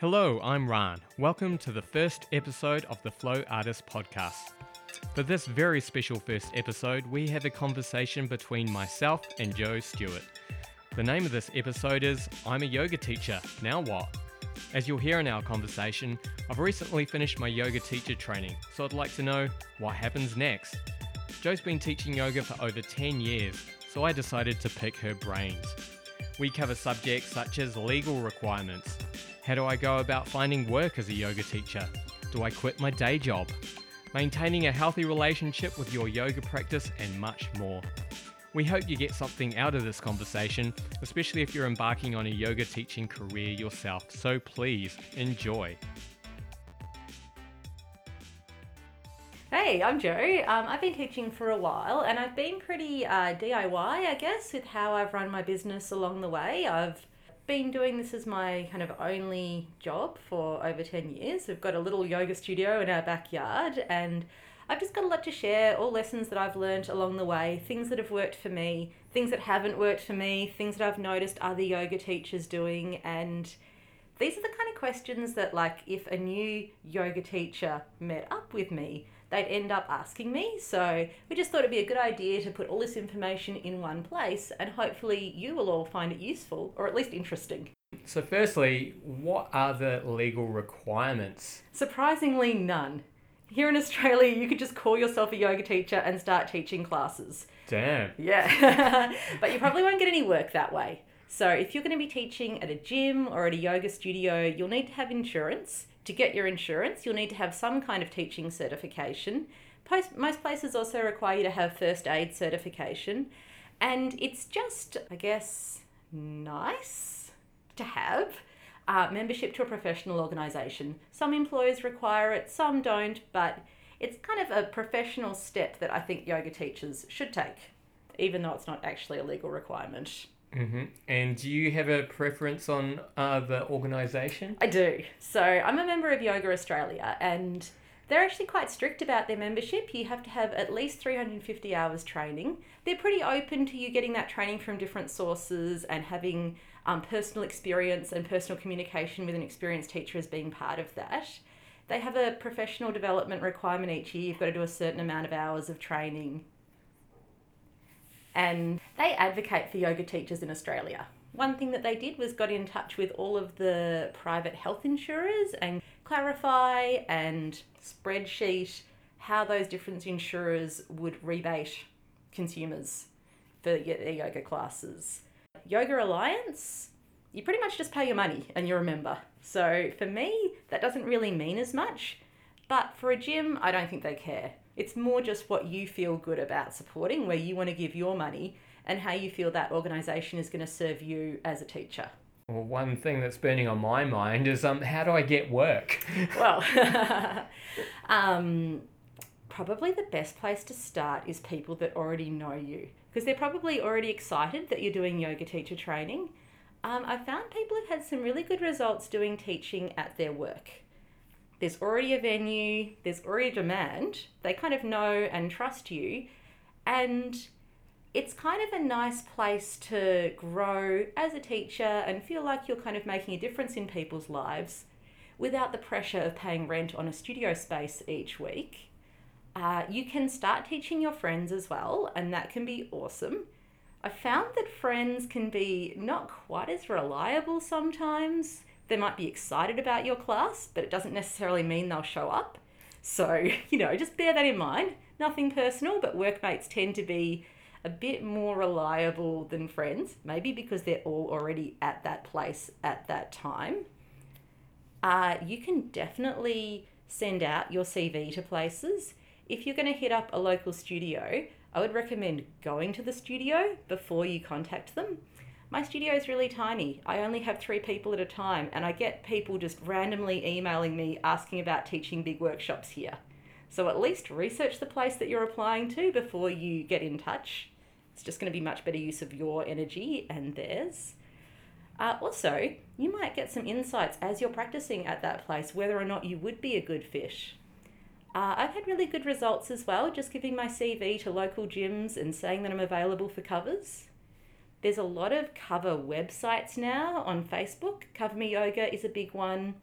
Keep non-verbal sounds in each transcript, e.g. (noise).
Hello, I'm Rane. Welcome to the first episode of the Flow Artist Podcast. For this very special first episode, we have a conversation between myself and Jo Stewart. The name of this episode is I'm a yoga teacher, now what? As you'll hear in our conversation, I've recently finished my yoga teacher training, so I'd like to know what happens next. Jo's been teaching yoga for over 10 years, so I decided to pick her brains. We cover subjects such as legal requirements. How do I go about finding work as a yoga teacher? Do I quit my day job? Maintaining a healthy relationship with your yoga practice and much more. We hope you get something out of this conversation, especially if you're embarking on a yoga teaching career yourself. So please enjoy. Hey, I'm Jo. Um, I've been teaching for a while and I've been pretty uh, DIY, I guess, with how I've run my business along the way. I've been doing this as my kind of only job for over 10 years. We've got a little yoga studio in our backyard and I've just got a lot to share, all lessons that I've learned along the way, things that have worked for me, things that haven't worked for me, things that I've noticed other yoga teachers doing. And these are the kind of questions that, like, if a new yoga teacher met up with me, they'd end up asking me. So we just thought it'd be a good idea to put all this information in one place, and hopefully you will all find it useful or at least interesting. So, firstly, what are the legal requirements? Surprisingly, none. Here in Australia, you could just call yourself a yoga teacher and start teaching classes. Damn. Yeah. (laughs) but you probably won't get any work that way. So, if you're going to be teaching at a gym or at a yoga studio, you'll need to have insurance. To get your insurance, you'll need to have some kind of teaching certification. Post, most places also require you to have first aid certification. And it's just, I guess, nice to have uh, membership to a professional organisation. Some employers require it, some don't, but it's kind of a professional step that I think yoga teachers should take, even though it's not actually a legal requirement. Mm-hmm. And do you have a preference on uh, the organisation? I do. So I'm a member of Yoga Australia, and they're actually quite strict about their membership. You have to have at least 350 hours training. They're pretty open to you getting that training from different sources and having um, personal experience and personal communication with an experienced teacher as being part of that. They have a professional development requirement each year. You've got to do a certain amount of hours of training. And they advocate for yoga teachers in Australia. One thing that they did was got in touch with all of the private health insurers and clarify and spreadsheet how those different insurers would rebate consumers for their yoga classes. Yoga Alliance, you pretty much just pay your money and you're a member. So for me, that doesn't really mean as much. But for a gym, I don't think they care. It's more just what you feel good about supporting, where you want to give your money and how you feel that organisation is going to serve you as a teacher. Well, one thing that's burning on my mind is um, how do I get work? (laughs) well, (laughs) um, probably the best place to start is people that already know you because they're probably already excited that you're doing yoga teacher training. Um, I found people have had some really good results doing teaching at their work. There's already a venue, there's already a demand, they kind of know and trust you, and it's kind of a nice place to grow as a teacher and feel like you're kind of making a difference in people's lives without the pressure of paying rent on a studio space each week. Uh, you can start teaching your friends as well, and that can be awesome. I found that friends can be not quite as reliable sometimes. They might be excited about your class, but it doesn't necessarily mean they'll show up. So, (laughs) you know, just bear that in mind. Nothing personal, but workmates tend to be a bit more reliable than friends, maybe because they're all already at that place at that time. Uh, you can definitely send out your CV to places. If you're going to hit up a local studio, I would recommend going to the studio before you contact them. My studio is really tiny. I only have three people at a time, and I get people just randomly emailing me asking about teaching big workshops here. So at least research the place that you're applying to before you get in touch. It's just going to be much better use of your energy and theirs. Uh, also, you might get some insights as you're practicing at that place whether or not you would be a good fish. Uh, I've had really good results as well, just giving my CV to local gyms and saying that I'm available for covers. There's a lot of cover websites now on Facebook. Cover Me Yoga is a big one.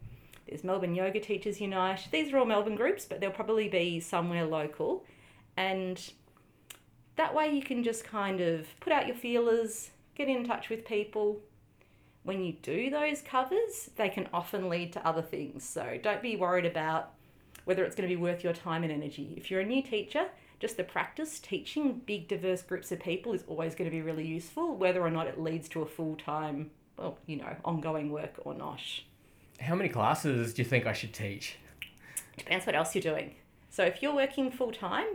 There's Melbourne Yoga Teachers Unite. These are all Melbourne groups, but they'll probably be somewhere local. And that way you can just kind of put out your feelers, get in touch with people. When you do those covers, they can often lead to other things. So don't be worried about whether it's going to be worth your time and energy. If you're a new teacher, just the practice teaching big diverse groups of people is always going to be really useful, whether or not it leads to a full time, well, you know, ongoing work or not. How many classes do you think I should teach? Depends what else you're doing. So if you're working full time,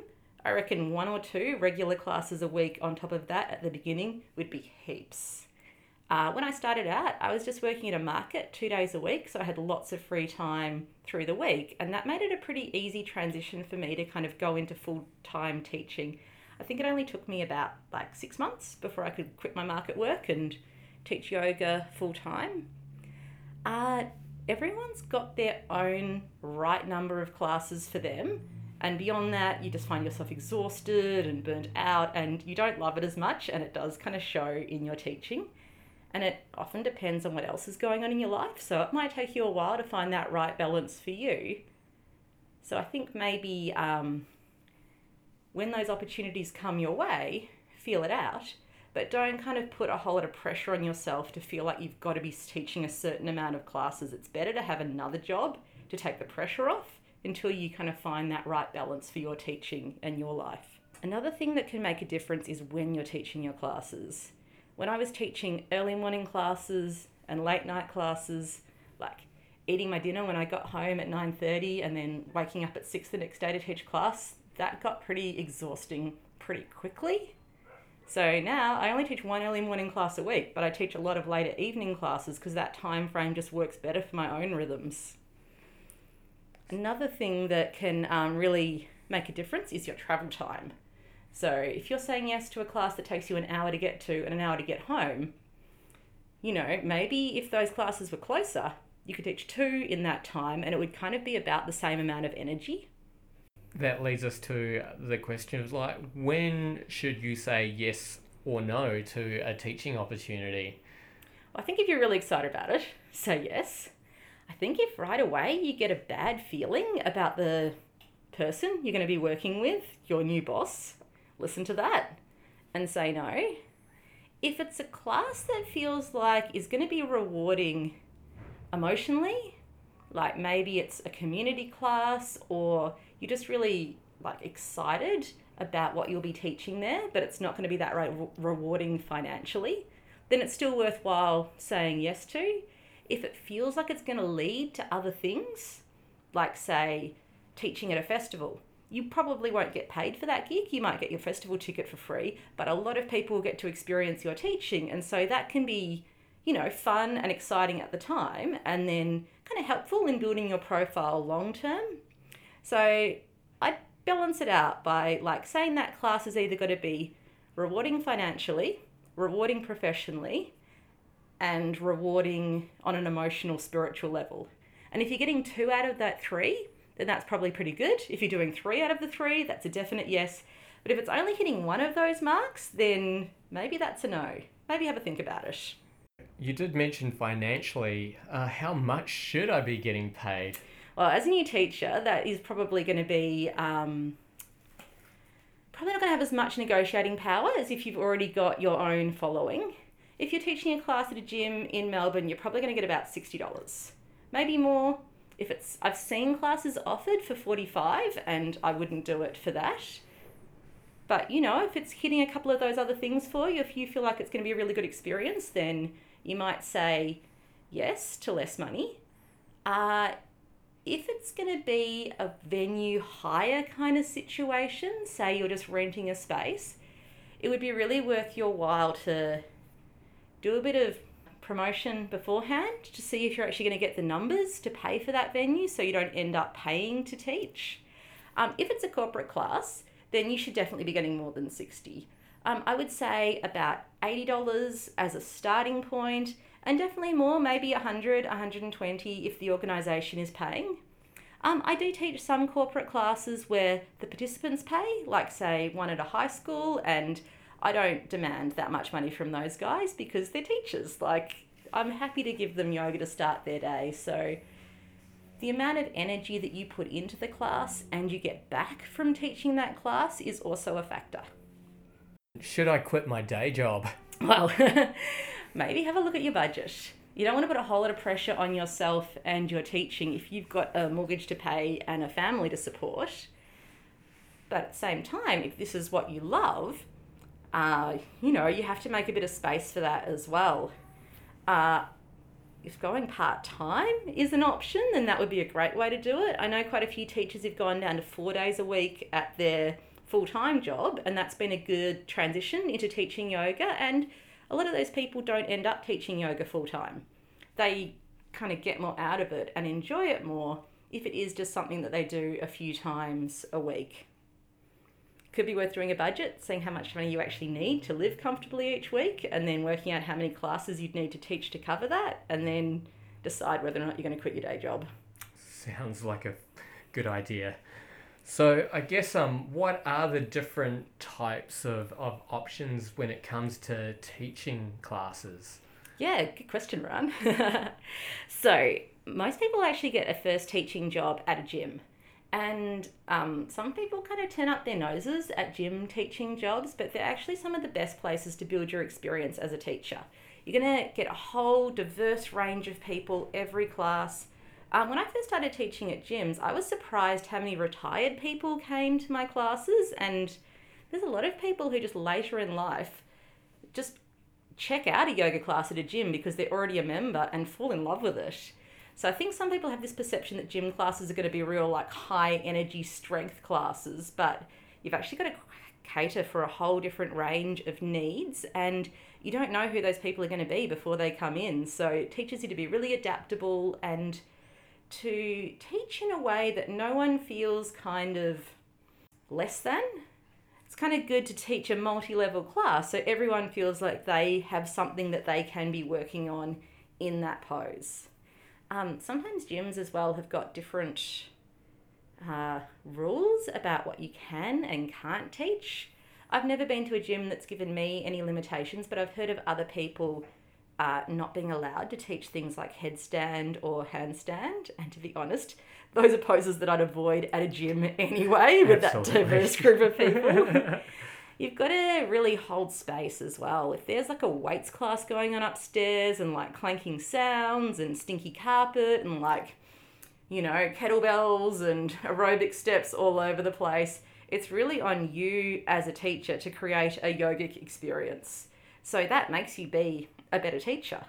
I reckon one or two regular classes a week on top of that at the beginning would be heaps. Uh, when I started out, I was just working at a market two days a week, so I had lots of free time through the week, and that made it a pretty easy transition for me to kind of go into full time teaching. I think it only took me about like six months before I could quit my market work and teach yoga full time. Uh, everyone's got their own right number of classes for them and beyond that, you just find yourself exhausted and burnt out, and you don't love it as much, and it does kind of show in your teaching. And it often depends on what else is going on in your life. So it might take you a while to find that right balance for you. So I think maybe um, when those opportunities come your way, feel it out, but don't kind of put a whole lot of pressure on yourself to feel like you've got to be teaching a certain amount of classes. It's better to have another job to take the pressure off until you kind of find that right balance for your teaching and your life. Another thing that can make a difference is when you're teaching your classes. When I was teaching early morning classes and late night classes, like eating my dinner when I got home at 9:30 and then waking up at 6 the next day to teach class, that got pretty exhausting pretty quickly. So now I only teach one early morning class a week, but I teach a lot of later evening classes because that time frame just works better for my own rhythms. Another thing that can um, really make a difference is your travel time. So if you're saying yes to a class that takes you an hour to get to and an hour to get home, you know, maybe if those classes were closer, you could teach two in that time and it would kind of be about the same amount of energy. That leads us to the question of like, when should you say yes or no to a teaching opportunity? I think if you're really excited about it, (laughs) say yes. I think if right away you get a bad feeling about the person you're going to be working with, your new boss, listen to that and say no. If it's a class that feels like is going to be rewarding emotionally, like maybe it's a community class or you're just really like excited about what you'll be teaching there, but it's not going to be that re- rewarding financially, then it's still worthwhile saying yes to if it feels like it's going to lead to other things, like say teaching at a festival, you probably won't get paid for that gig. You might get your festival ticket for free, but a lot of people get to experience your teaching. And so that can be, you know, fun and exciting at the time and then kind of helpful in building your profile long term. So I balance it out by like saying that class is either going to be rewarding financially, rewarding professionally, and rewarding on an emotional, spiritual level. And if you're getting two out of that three, then that's probably pretty good. If you're doing three out of the three, that's a definite yes. But if it's only hitting one of those marks, then maybe that's a no. Maybe have a think about it. You did mention financially. Uh, how much should I be getting paid? Well, as a new teacher, that is probably going to be um, probably not going to have as much negotiating power as if you've already got your own following. If you're teaching a class at a gym in Melbourne, you're probably going to get about $60. Maybe more. If it's I've seen classes offered for 45 and I wouldn't do it for that. But you know, if it's hitting a couple of those other things for you, if you feel like it's going to be a really good experience, then you might say yes to less money. Uh, if it's going to be a venue hire kind of situation, say you're just renting a space, it would be really worth your while to do a bit of promotion beforehand to see if you're actually going to get the numbers to pay for that venue so you don't end up paying to teach. Um, if it's a corporate class, then you should definitely be getting more than 60. Um, I would say about $80 as a starting point and definitely more, maybe 100, 120 if the organisation is paying. Um, I do teach some corporate classes where the participants pay, like say one at a high school and I don't demand that much money from those guys because they're teachers. Like, I'm happy to give them yoga to start their day. So, the amount of energy that you put into the class and you get back from teaching that class is also a factor. Should I quit my day job? (laughs) Well, (laughs) maybe have a look at your budget. You don't want to put a whole lot of pressure on yourself and your teaching if you've got a mortgage to pay and a family to support. But at the same time, if this is what you love, uh, you know, you have to make a bit of space for that as well. Uh, if going part time is an option, then that would be a great way to do it. I know quite a few teachers have gone down to four days a week at their full time job, and that's been a good transition into teaching yoga. And a lot of those people don't end up teaching yoga full time. They kind of get more out of it and enjoy it more if it is just something that they do a few times a week. Could be worth doing a budget, seeing how much money you actually need to live comfortably each week, and then working out how many classes you'd need to teach to cover that, and then decide whether or not you're going to quit your day job. Sounds like a good idea. So I guess um, what are the different types of, of options when it comes to teaching classes? Yeah, good question, Rane. (laughs) so most people actually get a first teaching job at a gym. And um, some people kind of turn up their noses at gym teaching jobs, but they're actually some of the best places to build your experience as a teacher. You're going to get a whole diverse range of people every class um, when I first started teaching at gyms, I was surprised how many retired people came to my classes, and there's a lot of people who just later in life just check out a yoga class at a gym because they're already a member and fall in love with it. So I think some people have this perception that gym classes are going to be real like high energy strength classes, but you've actually got to cater for a whole different range of needs and you don't know who those people are going to be before they come in. So it teaches you to be really adaptable and to teach in a way that no one feels kind of less than. It's kind of good to teach a multi level class so everyone feels like they have something that they can be working on in that pose. Um, sometimes gyms as well have got different uh, rules about what you can and can't teach. I've never been to a gym that's given me any limitations, but I've heard of other people uh, not being allowed to teach things like headstand or handstand. And to be honest, those are poses that I'd avoid at a gym (laughs) anyway with Absolutely. that diverse group of people. (laughs) You've got to really hold space as well. If there's like a weights class going on upstairs and like clanking sounds and stinky carpet and like, you know, kettlebells and (laughs) aerobic steps all over the place, it's really on you as a teacher to create a yogic experience. So that makes you be a better teacher.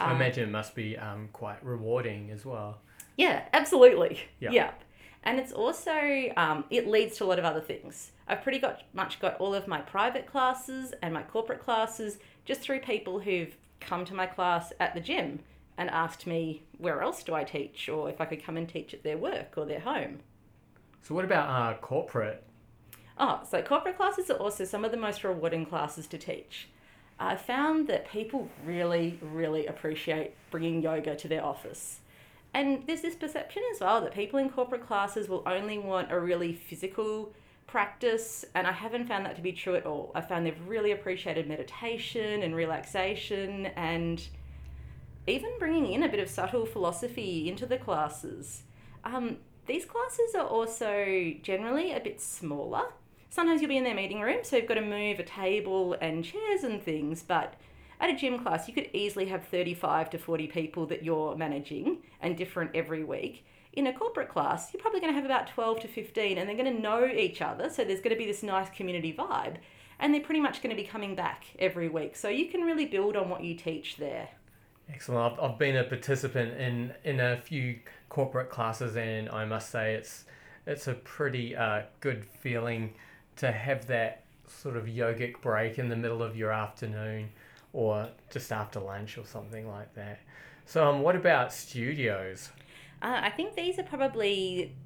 I um, imagine it must be um, quite rewarding as well. Yeah, absolutely. Yeah. Yep. And it's also, um, it leads to a lot of other things. I've pretty got, much got all of my private classes and my corporate classes just through people who've come to my class at the gym and asked me where else do I teach or if I could come and teach at their work or their home. So, what about uh, corporate? Oh, so corporate classes are also some of the most rewarding classes to teach. I found that people really, really appreciate bringing yoga to their office. And there's this perception as well that people in corporate classes will only want a really physical practice, and I haven't found that to be true at all. I found they've really appreciated meditation and relaxation and even bringing in a bit of subtle philosophy into the classes. Um, these classes are also generally a bit smaller sometimes you'll be in their meeting room, so you've got to move a table and chairs and things, but at a gym class, you could easily have 35 to 40 people that you're managing and different every week. In a corporate class, you're probably going to have about 12 to 15 and they're going to know each other, so there's going to be this nice community vibe. And they're pretty much going to be coming back every week. So you can really build on what you teach there. Excellent. I've, I've been a participant in, in a few corporate classes, and I must say it's it's a pretty uh, good feeling to have that sort of yogic break in the middle of your afternoon or just after lunch or something like that. So, um, what about studios? Uh, I think these are probably,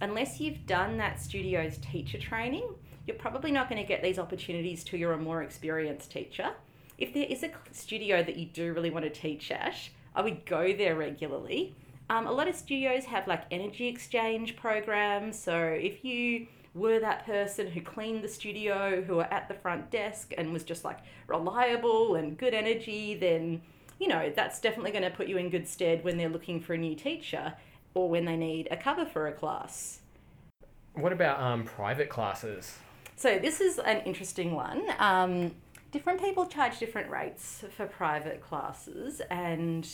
unless you've done that studio's teacher training, you're probably not going to get these opportunities till you're a more experienced teacher. If there is a studio that you do really want to teach at, I would go there regularly. Um, a lot of studios have like energy exchange programs. So if you were that person who cleaned the studio, who were at the front desk and was just like reliable and good energy, then you know, that's definitely going to put you in good stead when they're looking for a new teacher or when they need a cover for a class. What about um, private classes? So, this is an interesting one. Um, different people charge different rates for private classes, and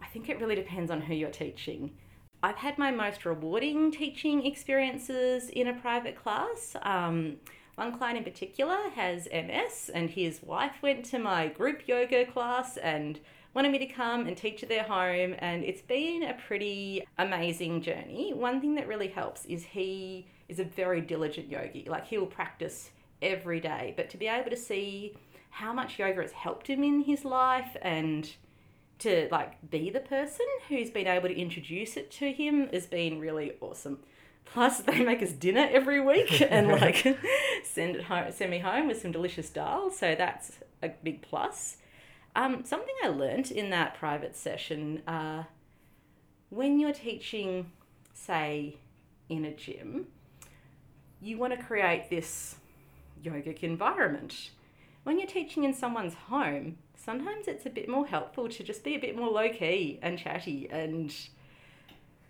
I think it really depends on who you're teaching. I've had my most rewarding teaching experiences in a private class. Um, one client in particular has MS, and his wife went to my group yoga class and wanted me to come and teach at their home, and it's been a pretty amazing journey. One thing that really helps is he is a very diligent yogi, like, he will practice every day, but to be able to see how much yoga has helped him in his life and to like be the person who's been able to introduce it to him has been really awesome. Plus, they make us dinner every week (laughs) and like send it home, send me home with some delicious dal. So that's a big plus. Um, something I learnt in that private session, uh, when you're teaching, say, in a gym, you want to create this yogic environment. When you're teaching in someone's home, sometimes it's a bit more helpful to just be a bit more low key and chatty and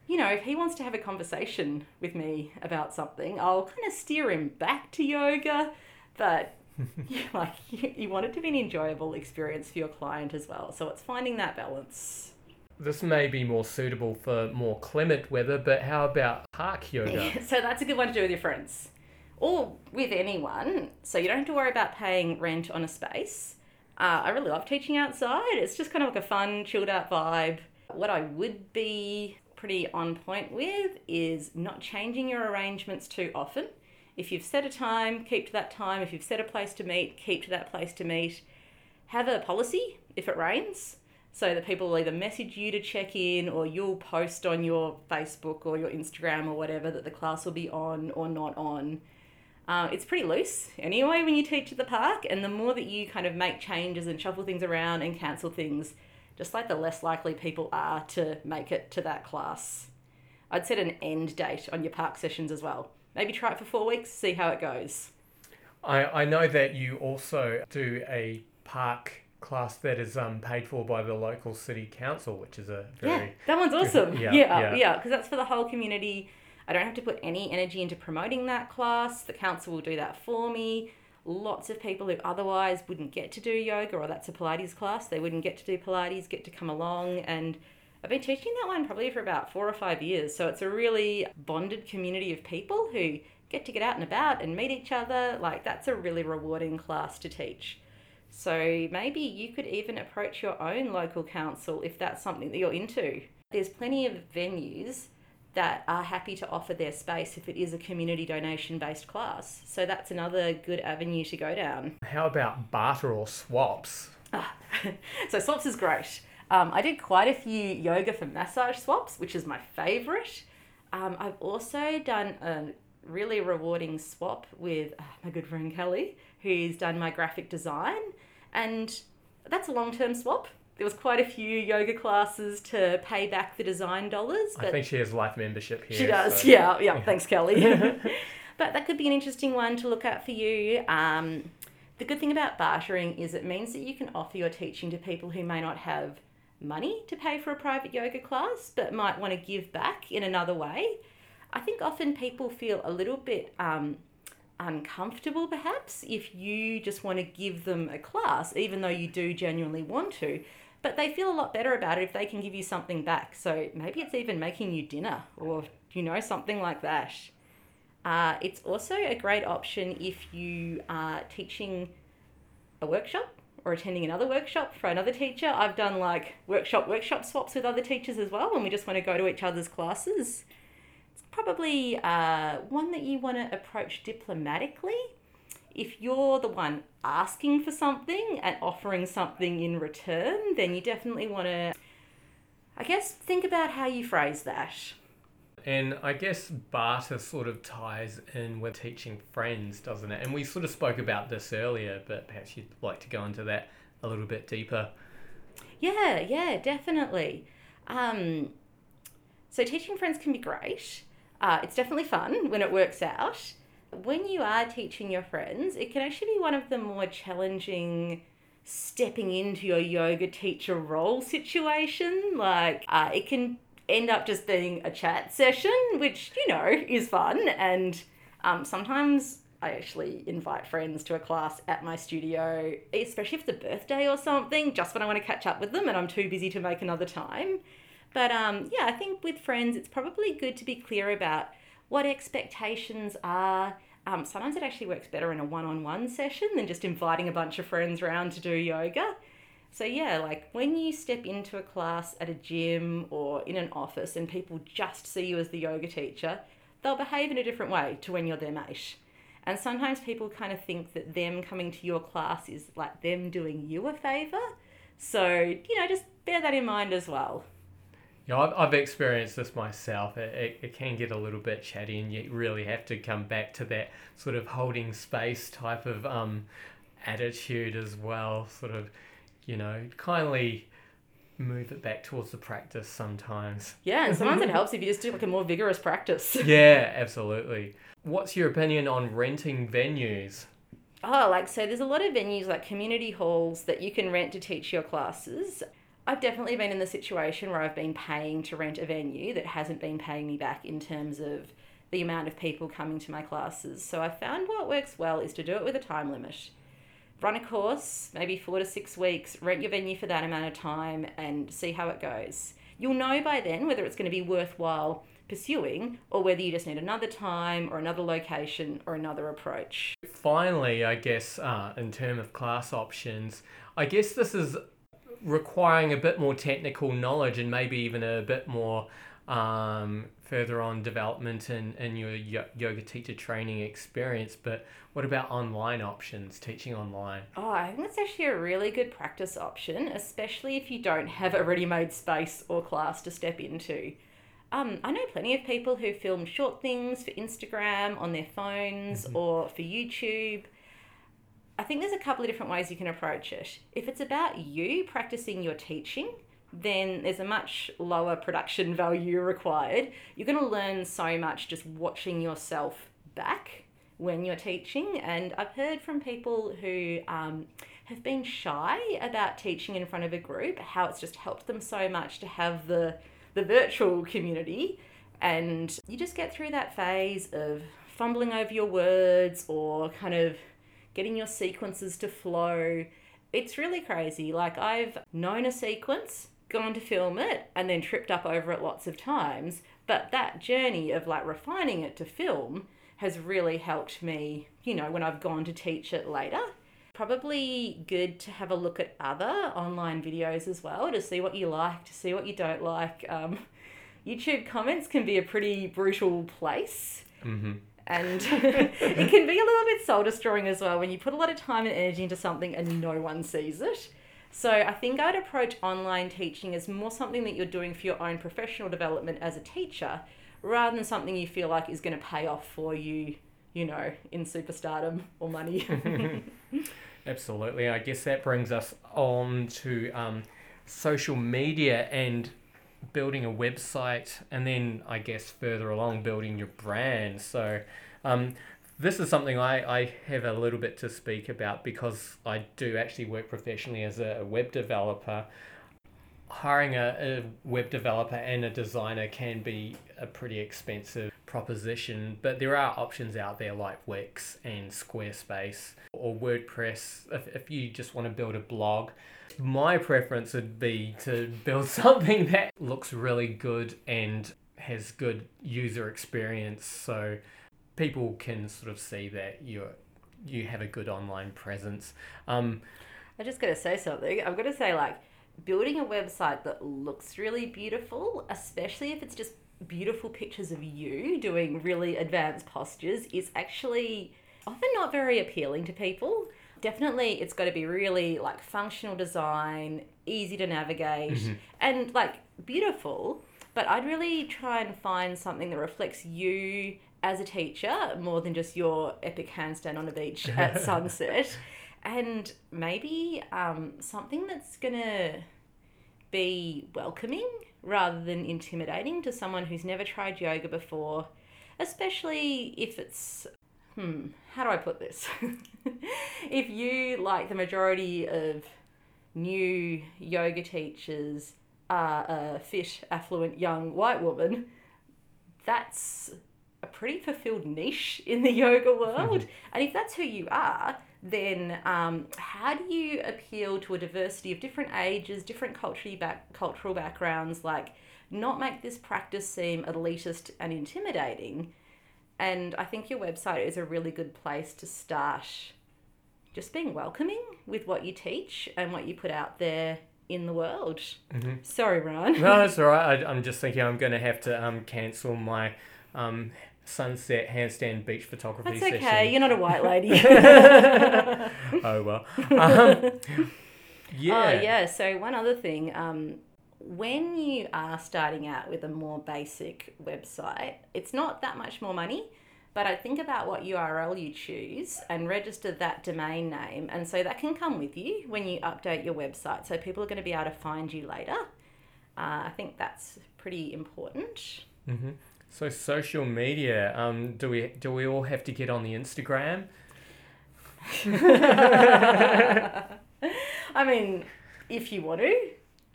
you know, if he wants to have a conversation with me about something, I'll kind of steer him back to yoga, but (laughs) like you, you want it to be an enjoyable experience for your client as well. So it's finding that balance. This may be more suitable for more clement weather, but how about park (laughs) yoga? so that's a good one to do with your friends or with anyone. So you don't have to worry about paying rent on a space. Uh, I really love teaching outside. It's just kind of like a fun, chilled out vibe. What I would be pretty on point with is not changing your arrangements too often. If you've set a time, keep to that time. If you've set a place to meet, keep to that place to meet. Have a policy if it rains so that people will either message you to check in or you'll post on your Facebook or your Instagram or whatever that the class will be on or not on. Uh, it's pretty loose anyway when you teach at the park, and the more that you kind of make changes and shuffle things around and cancel things, just like the less likely people are to make it to that class. I'd set an end date on your park sessions as well. Maybe try it for four weeks, see how it goes. I, I know that you also do a park class that is um, paid for by the local city council, which is a very yeah, that one's awesome. Yeah, yeah, yeah, because that's for the whole community I don't have to put any energy into promoting that class. The council will do that for me. Lots of people who otherwise wouldn't get to do yoga or that's a Pilates class, they wouldn't get to do Pilates, get to come along. And I've been teaching that one probably for about four or five years. So it's a really bonded community of people who get to get out and about and meet each other. Like, that's a really rewarding class to teach. So maybe you could even approach your own local council if that's something that you're into. There's plenty of venues that are happy to offer their space if it is a community donation based class. So that's another good avenue to go down. How about barter or swaps? Ah, (laughs) so swaps is great. Um, I did quite a few yoga for massage swaps, which is my favorite. Um, I've also done a really rewarding swap with uh, my good friend Kelly, who's done my graphic design. And that's a long term swap there was quite a few yoga classes to pay back the design dollars. But I think she has life membership here. She does, so. yeah, yeah. Thanks, Kelly. (laughs) (laughs) but that could be an interesting one to look at for you. Um, the good thing about bartering is it means that you can offer your teaching to people who may not have money to pay for a private yoga class, but might want to give back in another way. I think often people feel a little bit um, uncomfortable, perhaps, if you just want to give them a class, even though you do genuinely want to but they feel a lot better about it if they can give you something back. So maybe it's even making you dinner or, you know, something like that. Uh, it's also a great option if you are teaching a workshop or attending another workshop for another teacher. I've done like workshop workshop swaps with other teachers as well when we just want to go to each other's classes. It's probably uh, one that you want to approach diplomatically if you're the one asking for something and offering something in return, then you definitely want to, I guess, think about how you phrase that. And I guess barter sort of ties in with teaching friends, doesn't it? And we sort of spoke about this earlier, but perhaps you'd like to go into that a little bit deeper. Yeah, yeah, definitely. Um, so teaching friends can be great. Uh, it's definitely fun when it works out when you are teaching your friends, it can actually be one of the more challenging stepping into your yoga teacher role situation. Like, uh, it can end up just being a chat session, which, you know, is fun. And um, sometimes I actually invite friends to a class at my studio, especially if it's a birthday or something, just when I want to catch up with them and I'm too busy to make another time. But um, yeah, I think with friends, it's probably good to be clear about what expectations are. Um, sometimes it actually works better in a one on one session than just inviting a bunch of friends around to do yoga. So, yeah, like when you step into a class at a gym or in an office and people just see you as the yoga teacher, they'll behave in a different way to when you're their mate. And sometimes people kind of think that them coming to your class is like them doing you a favour. So, you know, just bear that in mind as well. Yeah, I've, I've experienced this myself. It, it, it can get a little bit chatty, and you really have to come back to that sort of holding space type of um, attitude as well. Sort of, you know, kindly move it back towards the practice sometimes. Yeah, and sometimes it (laughs) helps if you just do like a more vigorous practice. (laughs) yeah, absolutely. What's your opinion on renting venues? Oh, like so there's a lot of venues like community halls that you can rent to teach your classes. I've definitely been in the situation where I've been paying to rent a venue that hasn't been paying me back in terms of the amount of people coming to my classes. So I found what works well is to do it with a time limit. Run a course, maybe four to six weeks, rent your venue for that amount of time and see how it goes. You'll know by then whether it's going to be worthwhile pursuing or whether you just need another time or another location or another approach. Finally, I guess, uh, in terms of class options, I guess this is requiring a bit more technical knowledge and maybe even a bit more um, further on development in, in your yoga teacher training experience. But what about online options, teaching online? Oh, I think that's actually a really good practice option, especially if you don't have a ready made space or class to step into. Um, I know plenty of people who film short things for Instagram on their phones mm-hmm. or for YouTube. I think there's a couple of different ways you can approach it. If it's about you practicing your teaching, then there's a much lower production (laughs) value required. You're going to learn so much just watching yourself back when you're teaching. And I've heard from people who um, have been shy about teaching in front of a group how it's just helped them so much to have the, the virtual community. And you just get through that phase of fumbling over your words or kind of getting your sequences to flow. It's really crazy. Like, I've known a sequence, gone to film it, and then tripped up over it lots of times. But that journey of like refining it to film has really helped me, you know, when I've gone to teach it later. Probably good to have a look at other online videos as well to see what you like, to see what you don't like. Um, (laughs) YouTube comments can be a pretty brutal place. Mm-hmm and (laughs) it can be a little bit soul destroying as well when you put a lot of time and energy into something and no one sees it. So I think I'd approach online teaching as more something that you're doing for your own professional development as a teacher rather than something you feel like is going to pay off for you, you know, in superstardom or money. (laughs) Absolutely. I guess that brings us on to um, social media and building a website and then I guess further along building your brand. So um, this is something I, I have a little bit to speak about because I do actually work professionally as a web developer. Hiring a, a web developer and a designer can be a pretty expensive proposition, but there are options out there like Wix and Squarespace or WordPress if, if you just want to build a blog my preference would be to build (laughs) something that looks really good and has good user experience so people can sort of see that you're you have a good online presence. Um, I just gotta say something. I've got to say, like, building a website that looks really beautiful, especially if it's just beautiful pictures of you doing really advanced postures, is actually often not very appealing to people definitely it's got to be really like functional design, easy to navigate, mm-hmm. and like beautiful. But I'd really try and find something that reflects you as a teacher more than just your epic handstand on a beach (laughs) at sunset. And maybe um, something that's going to be welcoming rather than intimidating to someone who's never tried yoga before, especially if it's hmm, how do I put this? (laughs) if you, like the majority of new yoga teachers, are a fit, affluent, young white woman, that's a pretty fulfilled niche in the yoga (laughs) world. and if that's who you are, then um, how do you appeal to a diversity of different ages, different culturally back, cultural backgrounds, like not make this practice seem elitist and intimidating? And I think your website is a really good place to start just being welcoming with what you teach and what you put out there in the world. Mm-hmm. Sorry, Ryan. No, it's (laughs) all right. I, I'm just thinking I'm going to have to um, cancel my um, sunset handstand beach photography That's session. okay. You're not a white lady. (laughs) (laughs) oh well. Um, yeah. Oh, yeah. So, one other thing um, when you are starting out with a more basic website, it's not that much more money, but I think about what URL you choose and register that domain name. And so that can come with you when you update your website. So, people are going to be able to find you later. Uh, I think that's pretty important. hmm So social media. Um, do we do we all have to get on the Instagram? (laughs) I mean, if you want to,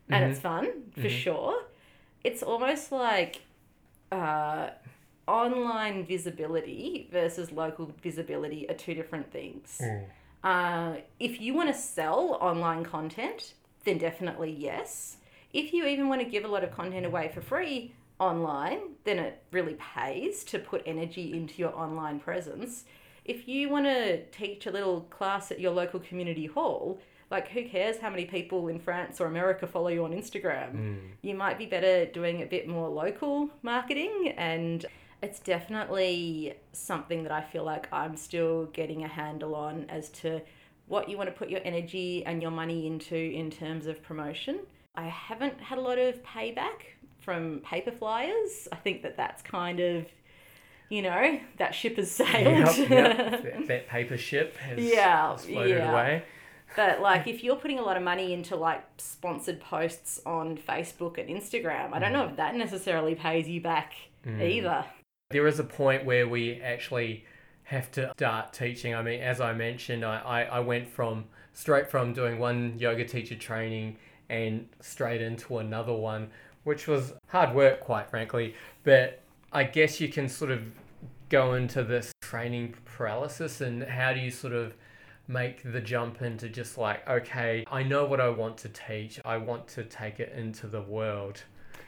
and Mhm. it's fun for Mhm. sure. It's almost like uh, online visibility versus local visibility are two different things. Uh, if you want to sell online content, then definitely yes. If you even want to give a lot of content away for free online, then it really pays to put energy into your online presence. If you want to teach a little class at your local community hall, like who cares how many people in France or America follow you on Instagram? Mm. You might be better doing a bit more local marketing and it's definitely something that I feel like I'm still getting a handle on as to what you want to put your energy and your money into in terms of promotion. I haven't had a lot of payback from paper flyers. I think that that's kind of, you know, that ship has sailed. Yep, yep. that, paper ship has, (laughs) Yeah, has floated yeah. away. But (laughs) like, if you're putting a lot of money into like sponsored posts on Facebook and Instagram, I don't know if that necessarily pays you back mm. either. There is a point where we actually have to start teaching. I mean, as I mentioned, I, I, I went from straight from doing one yoga teacher training and straight into another one, which was hard work, quite frankly. But I guess you can sort of go into this training paralysis and how do you sort of make the jump into just like, okay, I know what I want to teach, I want to take it into the world.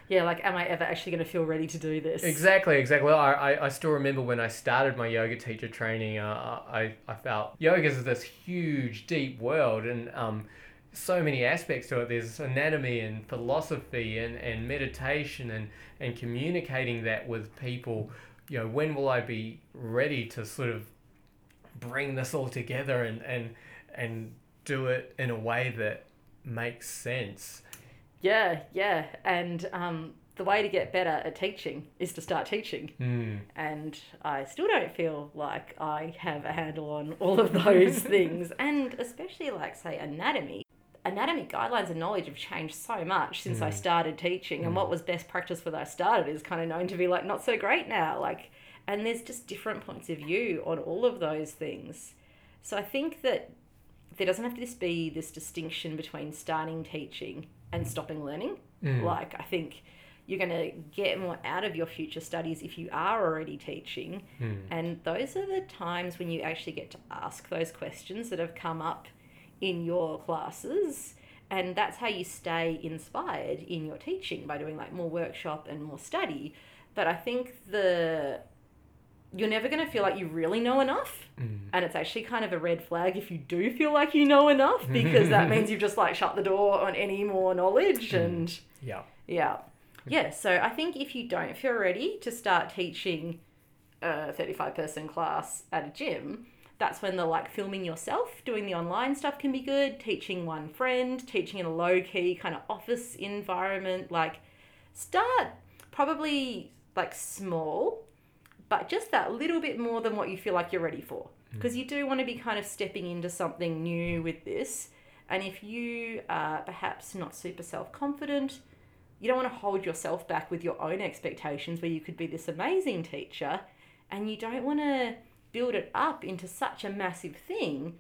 Yeah, like, am I ever actually going to feel ready to do this? Exactly, exactly. I, I, I still remember when I started my yoga teacher training, uh, I, I felt yoga is this huge, deep world and um, so many aspects to it. There's anatomy and philosophy and, and meditation and, and communicating that with people. You know, when will I be ready to sort of bring this all together and, and, and do it in a way that makes sense? Yeah, yeah. And um, the way to get better at teaching is to start teaching. Hmm. And I still don't feel like I have a handle on all of those (laughs) things. And especially, like, say, anatomy. Anatomy guidelines and knowledge have changed so much since I Mm. started teaching. And what was best practice when I started is kind of known to be like not so great now. Like, and there's just different points of view on all of those things. So I think that there doesn't have to just be this distinction between starting teaching and stopping learning. Mm. Like, I think you're going to get more out of your future studies if you are already teaching. Mm. And those are the times when you actually get to ask those questions that have come up in your classes. And that's how you stay inspired in your teaching by doing like more workshop and more study. But I think the you're never going to feel like you really know enough. Mm. And it's actually kind of a red flag if you do feel like you know enough (laughs) because that means you've just like shut the door on any more knowledge and Yeah. yeah. Yeah, so I think if you don't feel ready to start teaching a 35 person class at a gym, that's when the like filming yourself, doing the online stuff can be good, teaching one friend, teaching in a low key kind of office environment. Like, start probably like small, but just that little bit more than what you feel like you're ready for. Hmm. Because you do want to be kind of stepping into something new with this. And if you are perhaps not super self confident, you don't want to hold yourself back with your own expectations where you could be this amazing teacher and you don't want to build it up into such a massive thing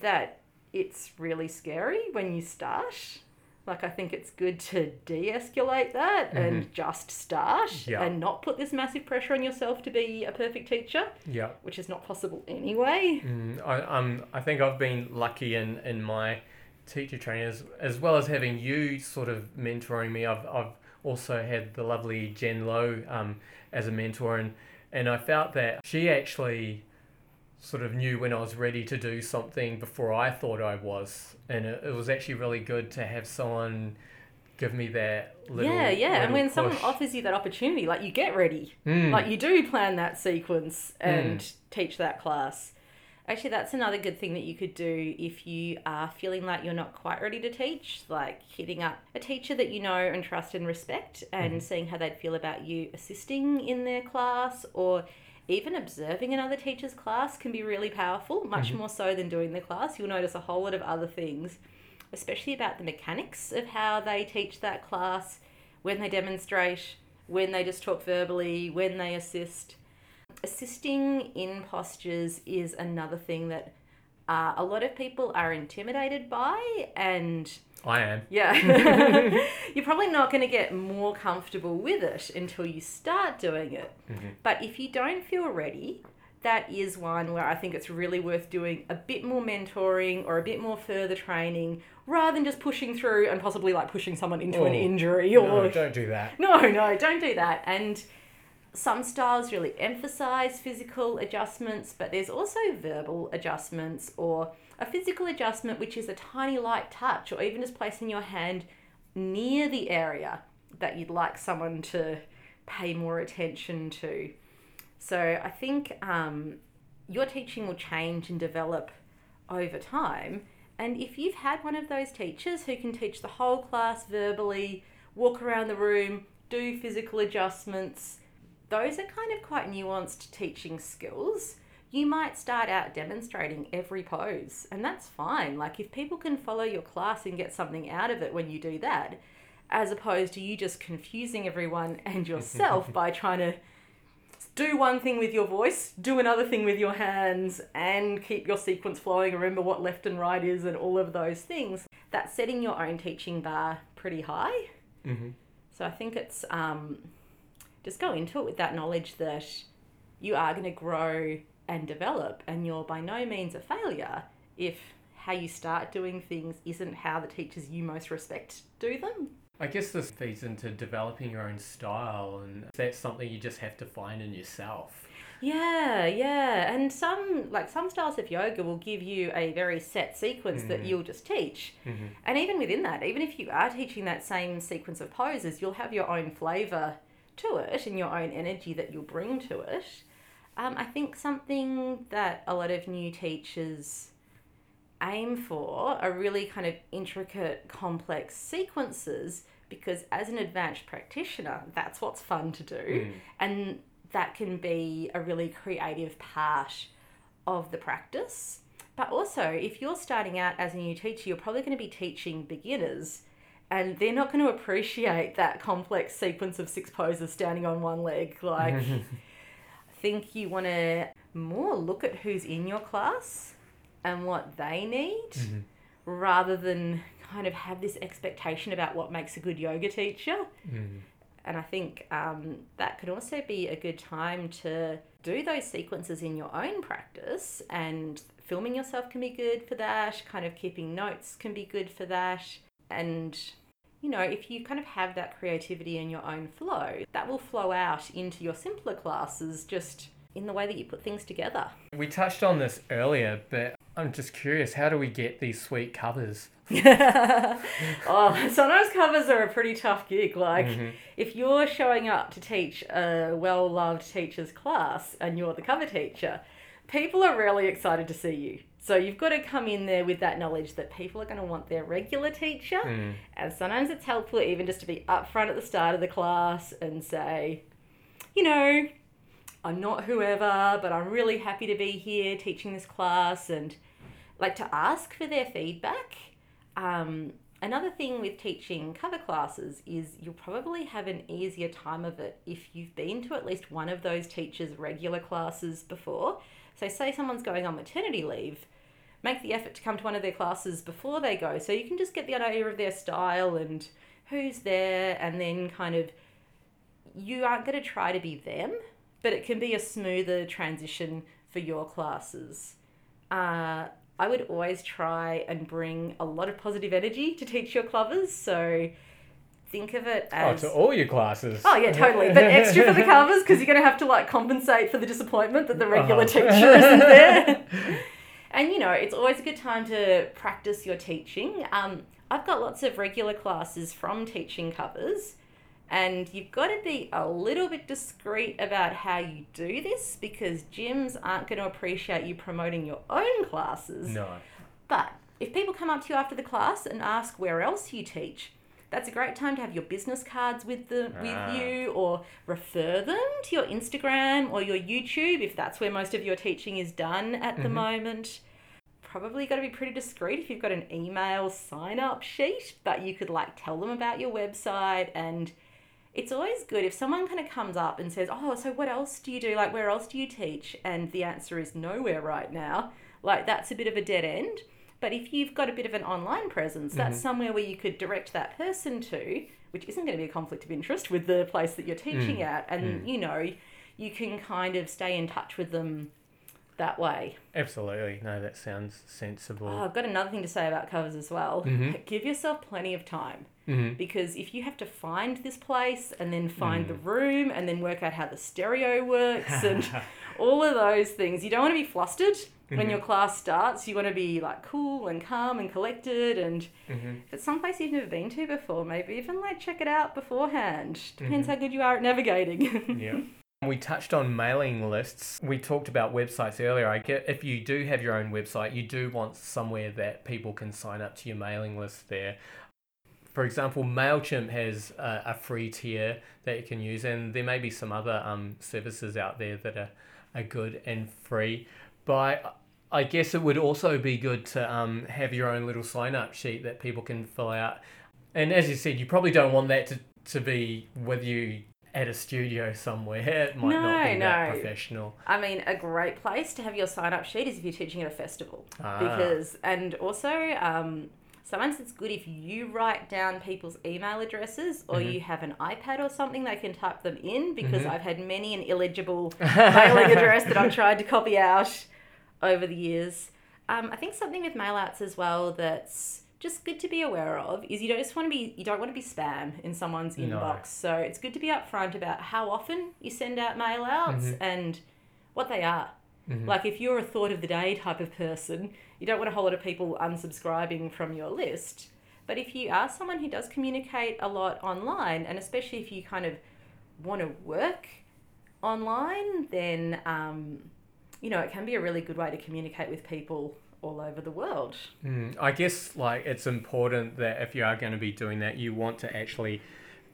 that it's really scary when you start. Like, I think it's good to de escalate that and just start Yeah. and not put this massive pressure on yourself to be a perfect teacher, Yeah. which is not possible anyway. Mm, I, um, I think I've been lucky in, in my teacher training as, as well as having you sort of mentoring me. I've, I've also had the lovely Jen Lowe um, as a mentor, and, and I felt that she actually sort of knew when I was ready to do something before I thought I was. And it, it was actually really good to have someone give me that little yeah, yeah. And little when someone offers you that opportunity, like you get ready. Mm. Like you do plan that sequence and teach that class. Actually, that's another good thing that you could do if you are feeling like you're not quite ready to teach, like hitting up a teacher that you know and trust and respect and seeing how they'd feel about you assisting in their class or even observing another teacher's class can be really powerful, much more so than doing the class. You'll notice a whole lot of other things, especially about the mechanics of how they teach that class, when they demonstrate, when they just talk verbally, when they assist. Assisting in postures is another thing that uh, a lot of people are intimidated by, and I am. yeah, (laughs) (laughs) you're probably not going to get more comfortable with it until you start doing it. Mm-hmm. But if you don't feel ready, that is one where I think it's really worth doing a bit more mentoring or a bit more further training rather than just pushing through and possibly like pushing someone into an Oh, injury No, or don't do that. no, no, don't do that. And some styles really emphasize physical adjustments, but there's also verbal adjustments or a physical adjustment, which is a tiny light touch or even just placing your hand near the area that you'd like someone to pay more attention to. So I think um, your teaching will change and develop over time. And if you've had one of those teachers who can teach the whole class verbally, walk around the room, do physical adjustments, those are kind of quite nuanced teaching skills. You might start out demonstrating every pose, and that's fine. Like, if people can follow your class and get something out of it when you do that, as opposed to you just confusing everyone (laughs) and yourself (laughs) by trying to do one thing with your voice, do another thing with your hands, and keep your sequence flowing. Remember what left and right is, and all of those things. That's setting your own teaching bar pretty high. Mhm. So I think it's um, just go into it with that knowledge that you are going to grow and develop, and you're by no means a failure if how you start doing things isn't how the teachers you most respect do them. I guess this feeds into developing your own style, and that's something you just have to find in yourself. Yeah, yeah. And some like some styles of yoga will give you a very set sequence that mm. you'll just teach. Mm-hmm. And even within that, even if you are teaching that same sequence of poses, you'll have your own flavor to it and your own energy that you'll bring to it. Um, I think something that a lot of new teachers aim for are really kind of intricate, complex sequences because as an advanced practitioner, that's what's fun to do. And that can be a really creative part of the practice. But also, if you're starting out as a new teacher, you're probably going to be teaching beginners and they're not going to appreciate that complex sequence of six poses standing on one leg. Like, (laughs) think you want to more look at who's in your class and what they need rather than kind of have this expectation about what makes a good yoga teacher. And I think um, that could also be a good time to do those sequences in your own practice. And filming yourself can be good for that. Kind of keeping notes can be good for that. And, you know, if you kind of have that creativity in your own flow, that will flow out into your simpler classes just in the way that you put things together. We touched on this earlier, but I'm just curious how do we get these sweet covers? (laughs) oh, sometimes covers are a pretty tough gig. Like, mm-hmm. if you're showing up to teach a well loved teacher's class and you're the cover teacher, people are really excited to see you. So you've got to come in there with that knowledge that people are going to want their regular teacher. And sometimes it's helpful even just to be upfront at the start of the class and say, you know, I'm not whoever, but I'm really happy to be here teaching this class and like to ask for their feedback. Um, another thing with teaching cover classes is you'll probably have an easier time of it if you've been to at least one of those teachers' regular classes before. So, say someone's going on maternity leave, make the effort to come to one of their classes before they go so you can just get the idea of their style and who's there, and then kind of you aren't going to try to be them, but it can be a smoother transition for your classes. Uh, I would always try and bring a lot of positive energy to teach your clovers. So think of it Oh, as. to all your classes. Oh yeah, totally. But (laughs) extra for the covers because you're going to have to like compensate for the disappointment that the regular Uh-huh. teacher isn't there. (laughs) and you know, it's always a good time to practice your teaching. Um, I've got lots of regular classes from teaching covers, and you've got to be a little bit discreet about how you do this because gyms aren't going to appreciate you promoting your own classes. No. But if people come up to you after the class and ask where else you teach, that's a great time to have your business cards with the Ah. with you or refer them to your Instagram or your YouTube if that's where most of your teaching is done at the Mhm. moment. Probably got to be pretty discreet if you've got an email sign up sheet, but you could like tell them about your website and it's always good if someone kind of comes up and says, "Oh, so what else do you do? Like where else do you teach?" and the answer is nowhere right now. Like that's a bit of a dead end. But if you've got a bit of an online presence, that's somewhere where you could direct that person to, which isn't going to be a conflict of interest with the place that you're teaching Mm, at. And, you know, you can kind of stay in touch with them that way. Absolutely. No, that sounds sensible. Oh, I've got another thing to say about covers as well. Mhm. (laughs) Give yourself plenty of time hmm because if you have to find this place and then find Mm. the room and then work out how the stereo works and (laughs) all of those things, you don't want to be flustered when Mhm. your class starts. You want to be like cool and calm and collected. And hmm if it's someplace you've never been to before, maybe even like check it out beforehand. Depends Mhm. how good you are at navigating. (laughs) yeah. We touched on mailing lists. We talked about websites earlier. I get if you do have your own website, you do want somewhere that people can sign up to your mailing list there. For example, MailChimp has a, a free tier that you can use, and there may be some other um, services out there that are, are good and free. But I guess it would also be good to um, have your own little sign up sheet that people can fill out. And as you said, you probably don't want that to, to be with you at a studio somewhere. (laughs) It might not be No, that no. professional. I mean, a great place to have your sign up sheet is if you're teaching at a festival. Ah. because and also um, sometimes it's good if you write down people's email addresses or Mhm. you have an ipad or something they can type them in because Mhm. i've had many an illegible (laughs) mailing address that i've tried to copy out over the years um, i think something with mail outs as well that's just good to be aware of is you don't just want to be you don't want to be spam in someone's No. inbox so it's good to be upfront about how often you send out mail outs Mhm. and what they are Mhm. like if you're a thought of the day type of person, you don't want a whole lot of people unsubscribing from your list. But if you are someone who does communicate a lot online, and especially if you kind of want to work online, then um, you know it can be a really good way to communicate with people all over the world. Mm, I guess like it's important that if you are going to be doing that, you want to actually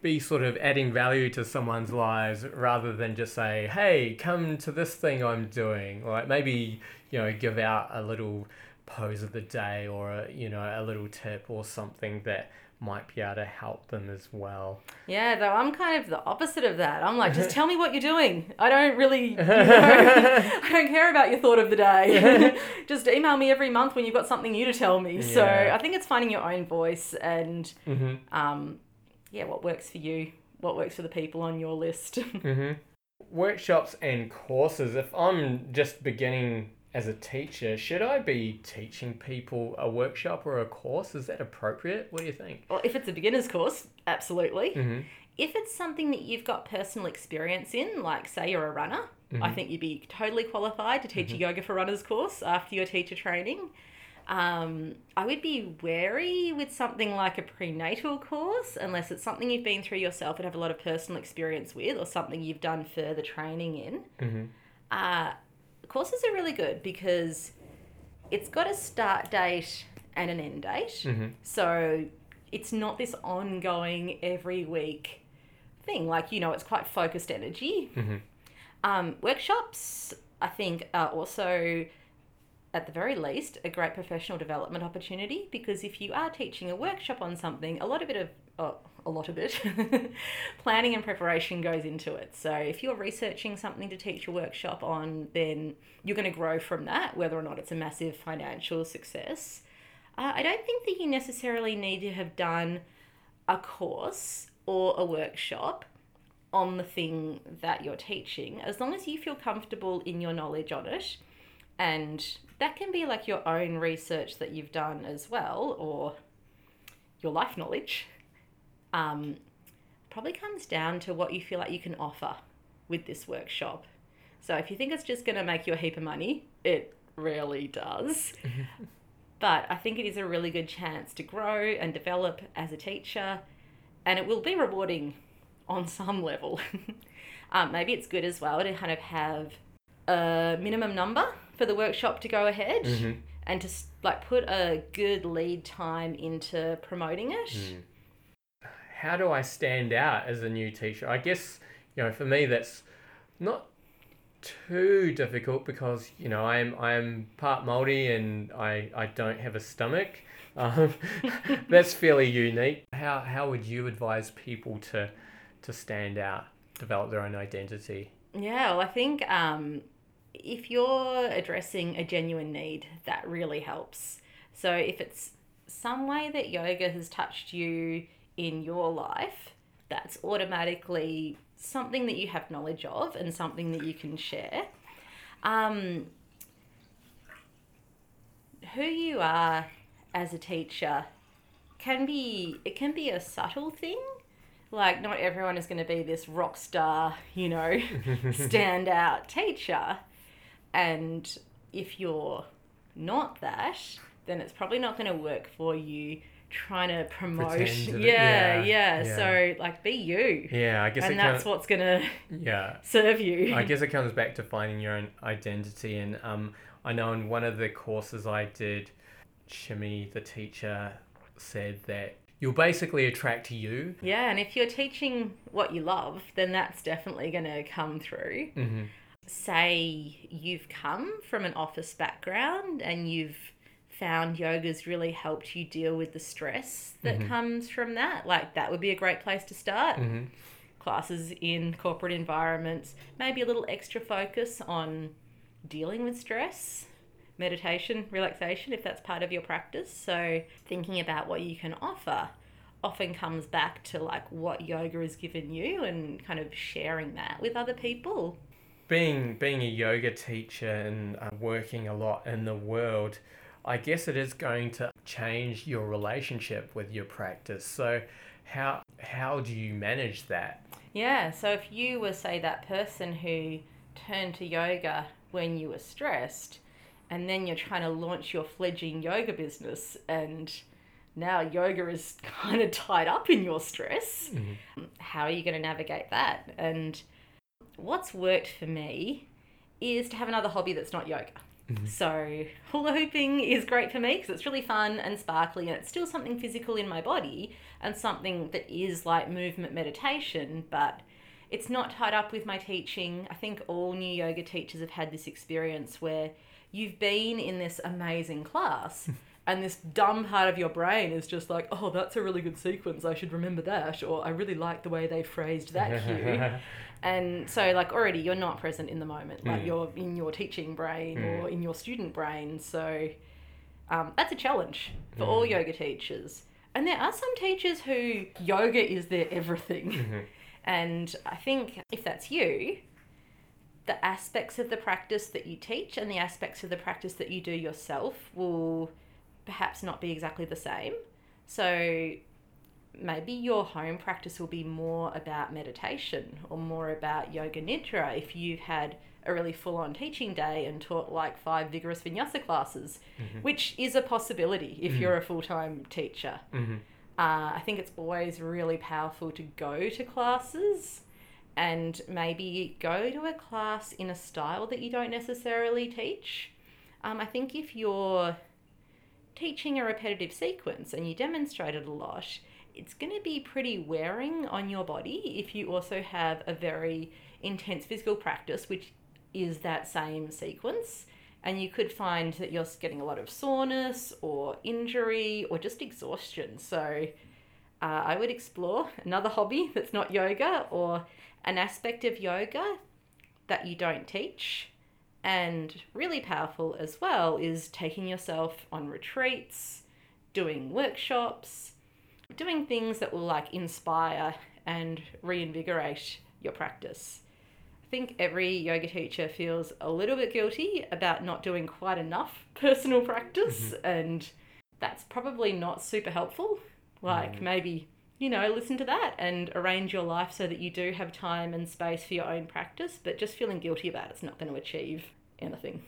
be sort of adding value to someone's lives rather than just say, "Hey, come to this thing I'm doing." Like maybe you know give out a little pose of the day or a, you know a little tip or something that might be able to help them as well. Yeah, though I'm kind of the opposite of that. I'm like, just (laughs) tell me what you're doing. I don't really, you know, (laughs) I don't care about your thought of the day. (laughs) just email me every month when you've got something new to tell me. So I think it's finding your own voice and, Mm-hmm. um, yeah, what works for you, what works for the people on your list. Mm-hmm. Workshops and courses. If I'm just beginning as a teacher, should I be teaching people a workshop or a course? Is that appropriate? What do you think? well, if it's a beginner's course, absolutely. Mm-hmm. If it's something that you've got personal experience in, like say you're a runner, I Mhm. think you'd be totally qualified to teach a yoga for runners course after your teacher training. Um, I would be wary with something like a prenatal course unless it's something you've been through yourself and have a lot of personal experience with, or something you've done further training in. Mm-hmm. Uh, courses are really good because it's got a start date and an end date. Mm-hmm. So it's not this ongoing every week thing. Like, you know, it's quite focused energy. Mm-hmm. Um, workshops, I think, are also at the very least, a great professional development opportunity because if you are teaching a workshop on something, a lot of it of oh, a lot of it (laughs) planning and preparation goes into it. So if you're researching something to teach a workshop on, then you're going to grow from that, whether or not it's a massive financial success. Uh, I don't think that you necessarily need to have done a course or a workshop on the thing that you're teaching, as long as you feel comfortable in your knowledge on it. And that can be like your own research that you've done as well, or your life knowledge. Um, probably comes down to what you feel like you can offer with this workshop. So if you think it's just going to make you a heap of money, it really does. (laughs) but I think it is a really good chance to grow and develop as a teacher, and it will be rewarding on some level. (laughs) um, maybe it's good as well to kind of have a minimum number for the workshop to go ahead Mhm. and to like put a good lead time into promoting it. Mm. How do I stand out as a new teacher? I guess, you know, for me that's not too difficult because, you know, I'm I'm part Māori and I, I don't have a stomach. (laughs) Um, (laughs) that's fairly unique. How how would you advise people to to stand out, develop their own identity? Yeah, well, I think um, if you're addressing a genuine need, that really helps. So if it's some way that yoga has touched you in your life, that's automatically something that you have knowledge of and something that you can share. Um, who you are as a teacher can be it can be a subtle thing like not everyone is going to be this rock star you know (laughs) standout teacher and if you're not that then it's probably not going to work for you trying to promote yeah, yeah, yeah so like be you Yeah, I guess and that's what's to yeah. (laughs) serve you I guess it comes back to finding your own identity. And um, I know in one of the courses I did, Shimmy, the teacher, said that you'll basically attract you. yeah and if you're teaching what you love then that's definitely to come through Mm-hmm. say you've come from an office background and you've found yoga's really helped you deal with the stress that Mhm. comes from that like that would be a great place to start Mm-hmm. classes in corporate environments maybe a little extra focus on dealing with stress meditation relaxation if that's part of your practice so thinking about what you can offer often comes back to like what yoga has given you and kind of sharing that with other people Being being a yoga teacher and uh, working a lot in the world, I guess it is going to change your relationship with your practice. So, how how do you manage that? Yeah, so if you were, say, that person who turned to yoga when you were stressed, and then you're trying to launch your fledgling yoga business, and now yoga is (laughs) kind of tied up in your stress, Mhm. how are you going to navigate that? And what's worked for me is to have another hobby that's not yoga. Mhm. So, hula hooping is great for me because it's really fun and sparkly, and it's still something physical in my body and something that is like movement meditation, but it's not tied up with my teaching. I think all new yoga teachers have had this experience where you've been in this amazing class. (laughs) And this dumb part of your brain is just like, oh, that's a really good sequence. I should remember that. Or I really like the way they phrased that cue. (laughs) And so, like, already you're not present in the moment. Like, Mm. you're in your teaching brain Mm. or in your student brain. So, um, that's a challenge for all Mm. yoga teachers. And there are some teachers who yoga is their everything. Mhm. (laughs) And I think if that's you, the aspects of the practice that you teach and the aspects of the practice that you do yourself will perhaps not be exactly the same. So maybe your home practice will be more about meditation or more about yoga nidra if you've had a really full on teaching day and taught like five vigorous vinyasa classes, Mhm. which is a possibility if Mhm. you're a full time teacher. Mhm. Uh, I think it's always really powerful to go to classes and maybe go to a class in a style that you don't necessarily teach. Um, I think if you're teaching a repetitive sequence and you demonstrate it a lot, it's going to be pretty wearing on your body if you also have a very intense physical practice, which is that same sequence. And you could find that you're getting a lot of soreness or injury or just exhaustion. So uh, I would explore another hobby (laughs) that's not yoga or an aspect of yoga that you don't teach. And really powerful as well is taking yourself on retreats, doing workshops, doing things that will like inspire and reinvigorate your practice. I think every yoga teacher feels a little bit guilty about not doing quite enough (laughs) personal practice, mm-hmm. and that's probably not super helpful. Like, mm. maybe, you know, listen to that and arrange your life so that you do have time and space for your own practice, but just feeling guilty about it's not going to achieve anything.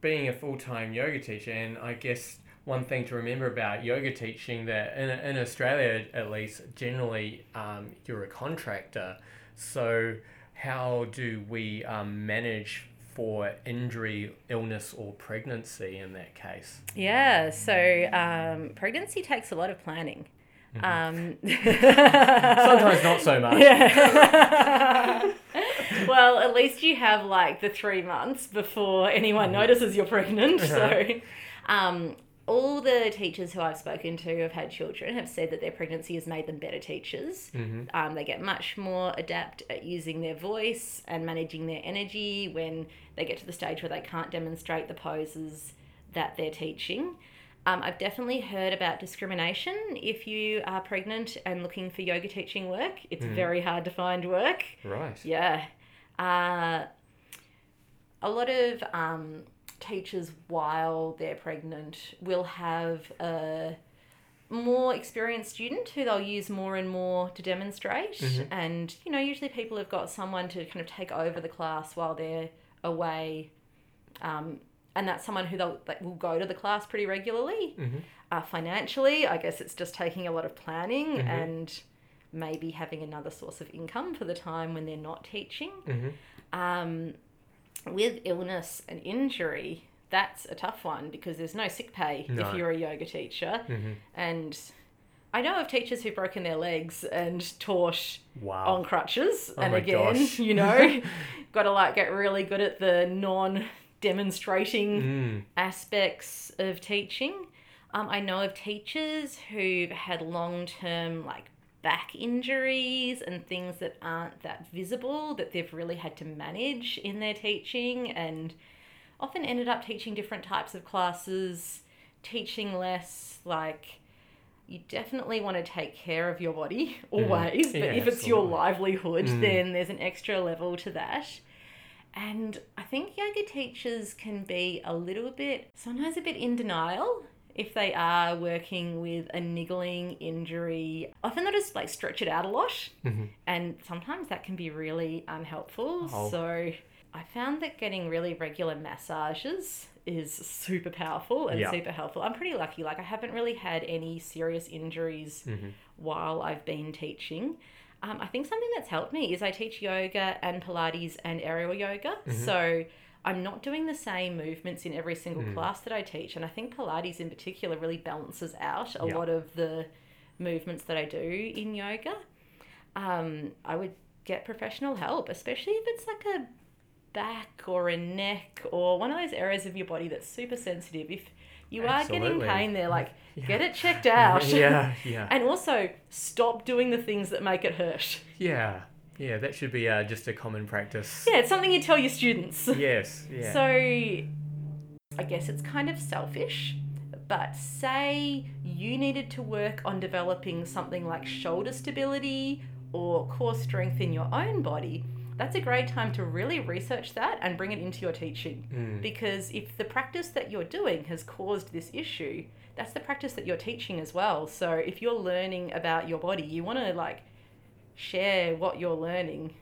Being a full time yoga teacher, and I guess one thing to remember about yoga teaching that in, in Australia at least generally um, you're a contractor so how do we um, manage for injury illness or pregnancy in that case yeah so um, pregnancy takes a lot of planning mm-hmm. Um, (laughs) (laughs) sometimes not so much yeah. (laughs) well at least you have like the three months before anyone mm-hmm. notices you're pregnant so um, all the teachers who I've spoken to who have had children have said that their pregnancy has made them better teachers. Mm-hmm. Um, they get much more adept at using their voice and managing their energy when they get to the stage where they can't demonstrate the poses that they're teaching. Um, I've definitely heard about discrimination if you are pregnant and looking for yoga teaching work. It's mm. very hard to find work. Right. Yeah. Uh, a lot of um, teachers while they're pregnant will have a more experienced student who they'll use more and more to demonstrate mm-hmm. and you know usually people have got someone to kind of take over the class while they're away um, and that's someone who they'll like, will go to the class pretty regularly mm-hmm. uh, financially i guess it's just taking a lot of planning mm-hmm. and maybe having another source of income for the time when they're not teaching mm-hmm. um, with illness and injury, that's a tough one because there's no sick pay no. if you're a yoga teacher. Mm-hmm. And I know of teachers who've broken their legs and taught wow. on crutches. Oh and again, gosh. (laughs) you know, (laughs) got to like get really good at the non demonstrating mm. aspects of teaching. Um, I know of teachers who've had long term like back injuries and things that aren't that visible that they've really had to manage in their teaching and often ended up teaching different types of classes, teaching less like you definitely want to take care of your body (laughs) mm. always, mm. but yeah, if it's absolutely. your livelihood, mm. then there's an extra level to that. And I think yoga teachers can be a little bit, sometimes a bit in denial if they are working with a niggling injury, often they'll just like stretch it out a lot. Mm-hmm. And sometimes that can be really unhelpful. Oh. So I found that getting really regular massages is super powerful and yeah. super helpful. I'm pretty lucky. Like I haven't really had any serious injuries mm-hmm. while I've been teaching. Um, I think something that's helped me is I teach yoga and Pilates and aerial yoga. Mm-hmm. So I'm not doing the same movements in every single Mm. class that I teach. And I think Pilates in particular really balances out a Yeah. lot of the movements that I do in yoga. Um, I would get professional help, especially if it's like a back or a neck or one of those areas of your body that's super sensitive. If you are getting pain there, like (laughs) Yeah. get it checked out. (laughs) yeah, yeah, and also stop doing the things that make it hurt. yeah, yeah. That should be uh, just a common practice. Yeah, it's something you tell your students. (laughs) Yes. Yeah. So I guess it's kind of selfish, but say you needed to work on developing something like shoulder stability or core strength in your own body. That's a great time to really research that and bring it into your teaching. Mm. Because if the practice that you're doing has caused this issue, that's the practice that you're teaching as well. So if you're learning about your body, you want to like share what you're learning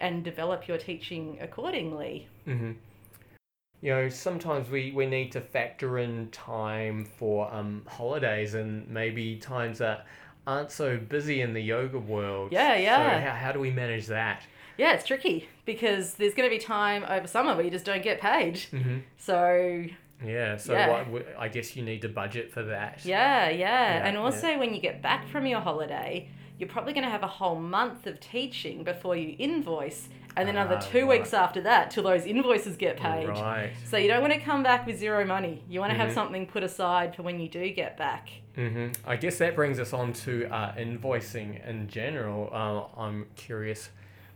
and develop your teaching accordingly. Mm-hmm. You know, sometimes we, we need to factor in time for um, holidays and maybe times that aren't so busy in the yoga world. Yeah, yeah. So how, how do we manage that? Yeah, it's tricky because there's going to be time over summer where you just don't get paid. Mm-hmm. So, Yeah, so Yeah. What, I guess you need to budget for that. yeah, yeah. Yeah, and also when you get back from your holiday, you're probably going to have a whole month of teaching before you invoice, and then another Ah, two right. weeks after that till those invoices get paid. Right. So you don't want to come back with zero money. You want to Mhm. have something put aside for when you do get back. hmm I guess that brings us on to uh, invoicing in general. Uh, I'm curious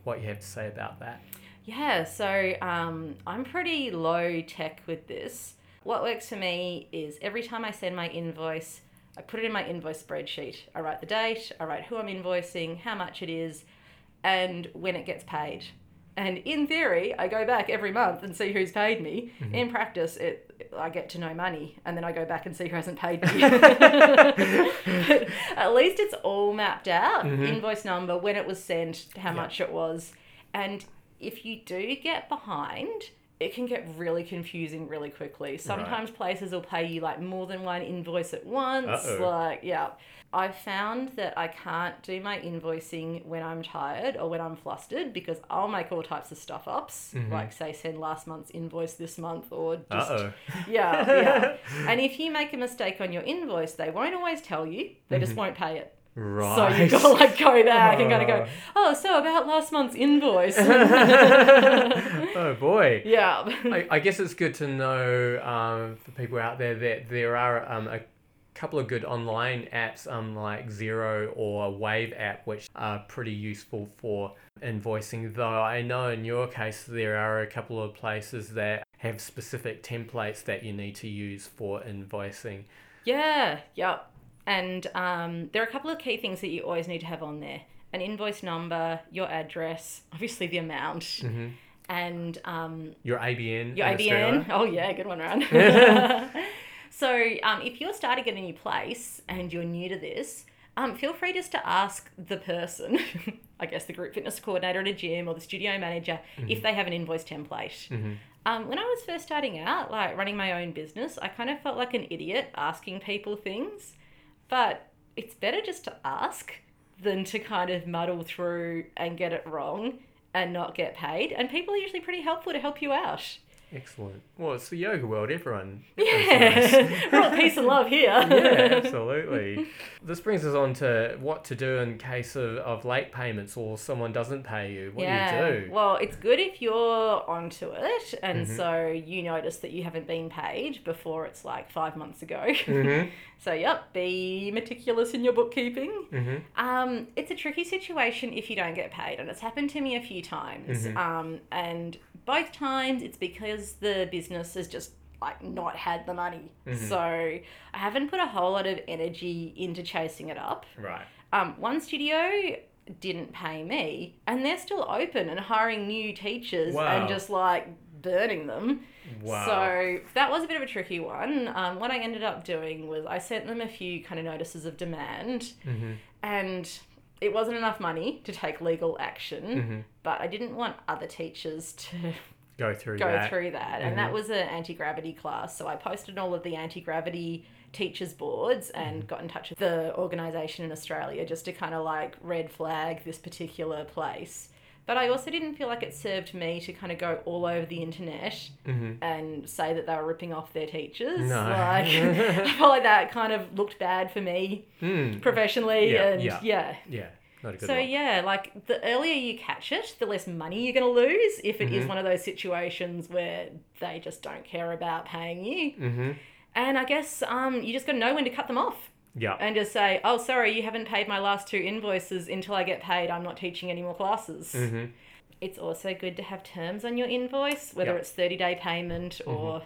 what you have to say about that. Yeah, so um, I'm pretty low tech with this. What works for me is every time I send my invoice, I put it in my invoice spreadsheet. I write the date, I write who I'm invoicing, how much it is, and when it gets paid. And in theory, I go back every month and see who's paid me. In practice, it I get to no money, and then I go back and see who hasn't paid me. (laughs) At least it's all mapped out, Mhm. invoice number, when it was sent, how Yeah. much it was, and if you do get behind, it can get really confusing really quickly. Sometimes places will pay you like more than one invoice at once. Uh-oh. Like, yeah. I found that I can't do my invoicing when I'm tired or when I'm flustered because I'll make all types of stuff ups, Mhm. like say send last month's invoice this month or just oh. (laughs) yeah, (laughs) yeah. And if you make a mistake on your invoice, they won't always tell you. They just Mhm. won't pay it. Right. So you gotta like go back and gotta go. Oh. Oh, so about last month's invoice. (laughs) oh boy. yeah. I, I guess it's good to know um, for people out there that there are um, a couple of good online apps um, like Xero or Wave app, which are pretty useful for invoicing. Though I know in your case there are a couple of places that have specific templates that you need to use for invoicing. Yeah. Yep. And um, there are a couple of key things that you always need to have on there: an invoice number, your address, obviously the amount, hmm and um, Your ABN. Your ABN. Australia. Oh yeah, good one, Rane. (laughs) so um, if you're starting at a new place and you're new to this, um, feel free just to ask the person, (laughs) I guess the group fitness coordinator at a gym or the studio manager, if they have an invoice template. Mhm. Um, when I was first starting out, like running my own business, I kind of felt like an idiot asking people things, but it's better just to ask than to kind of muddle through and get it wrong and not get paid. And people are usually pretty helpful to help you out. Excellent. Well, it's the yoga world. Everyone. (laughs) Yeah, nice. (laughs) peace and love here. (laughs) yeah, absolutely. This brings us on to what to do in case of, of late payments or someone doesn't pay you. What yeah. do you do? Well, it's good if you're onto it, and Mhm. so you notice that you haven't been paid before it's like five months ago. Mm-hmm. so, yep, be meticulous in your bookkeeping. Mm-hmm. Um, it's a tricky situation if you don't get paid, and it's happened to me a few times. Mhm. Um, and both times it's because the business has just like not had the money. Mhm. So I haven't put a whole lot of energy into chasing it up. Right. Um, one studio didn't pay me, and they're still open and hiring new teachers Wow. and just like burning them. Wow. So that was a bit of a tricky one. Um, what I ended up doing was I sent them a few kind of notices of demand, mm-hmm. and it wasn't enough money to take legal action. Mm-hmm. But I didn't want other teachers to (laughs) Go through go that. through that. And that Mhm. was an anti gravity class. So I posted all of the anti gravity teachers boards and Mm-hmm. got in touch with the organisation in Australia just to kind of like red flag this particular place. But I also didn't feel like it served me to kind of go all over the internet Mm-hmm. and say that they were ripping off their teachers. No. Like (laughs) I felt like that kind of looked bad for me Mm. professionally Yeah, and yeah. yeah. Yeah. Not a good So one. yeah, like the earlier you catch it, the less money you're going to lose if it is Mhm. one of those situations where they just don't care about paying you. Mm-hmm. And I guess um, you just got to know when to cut them off Yeah. and just say, "Oh, sorry, you haven't paid my last two invoices. Until I get paid, I'm not teaching any more classes." Mm-hmm. It's also good to have terms on your invoice, whether Yeah. it's 30 day payment or.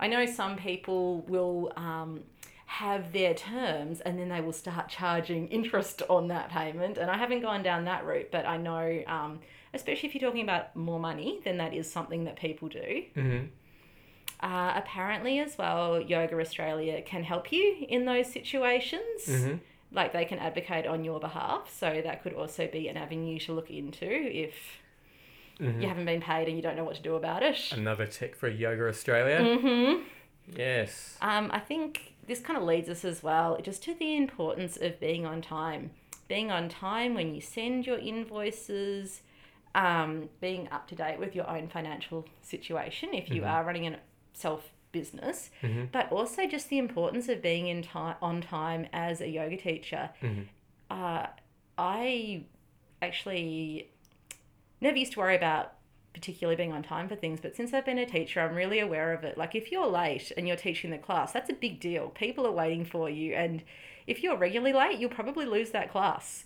I know some people will um, have their terms and then they will start charging interest on that payment. And I haven't gone down that route, but I know, um, especially if you're talking about more money, then that is something that people do. Mm-hmm. Uh, apparently, as well, Yoga Australia can help you in those situations. Mm-hmm. Like they can advocate on your behalf. So that could also be an avenue to look into if Mm-hmm. you haven't been paid and you don't know what to do about it. Another tick for Yoga Australia. Mm-hmm. Yes. Um, I think this kind of leads us as well just to the importance of being on time. Being on time when you send your invoices, um, being up to date with your own financial situation if you Mhm. are running a self business, Mm-hmm. but also just the importance of being in time on time as a yoga teacher. Mhm. Uh, I actually never used to worry about particularly being on time for things, but since I've been a teacher, I'm really aware of it. Like if you're late and you're teaching the class, that's a big deal. People are waiting for you and if you're regularly late, you'll probably lose that class.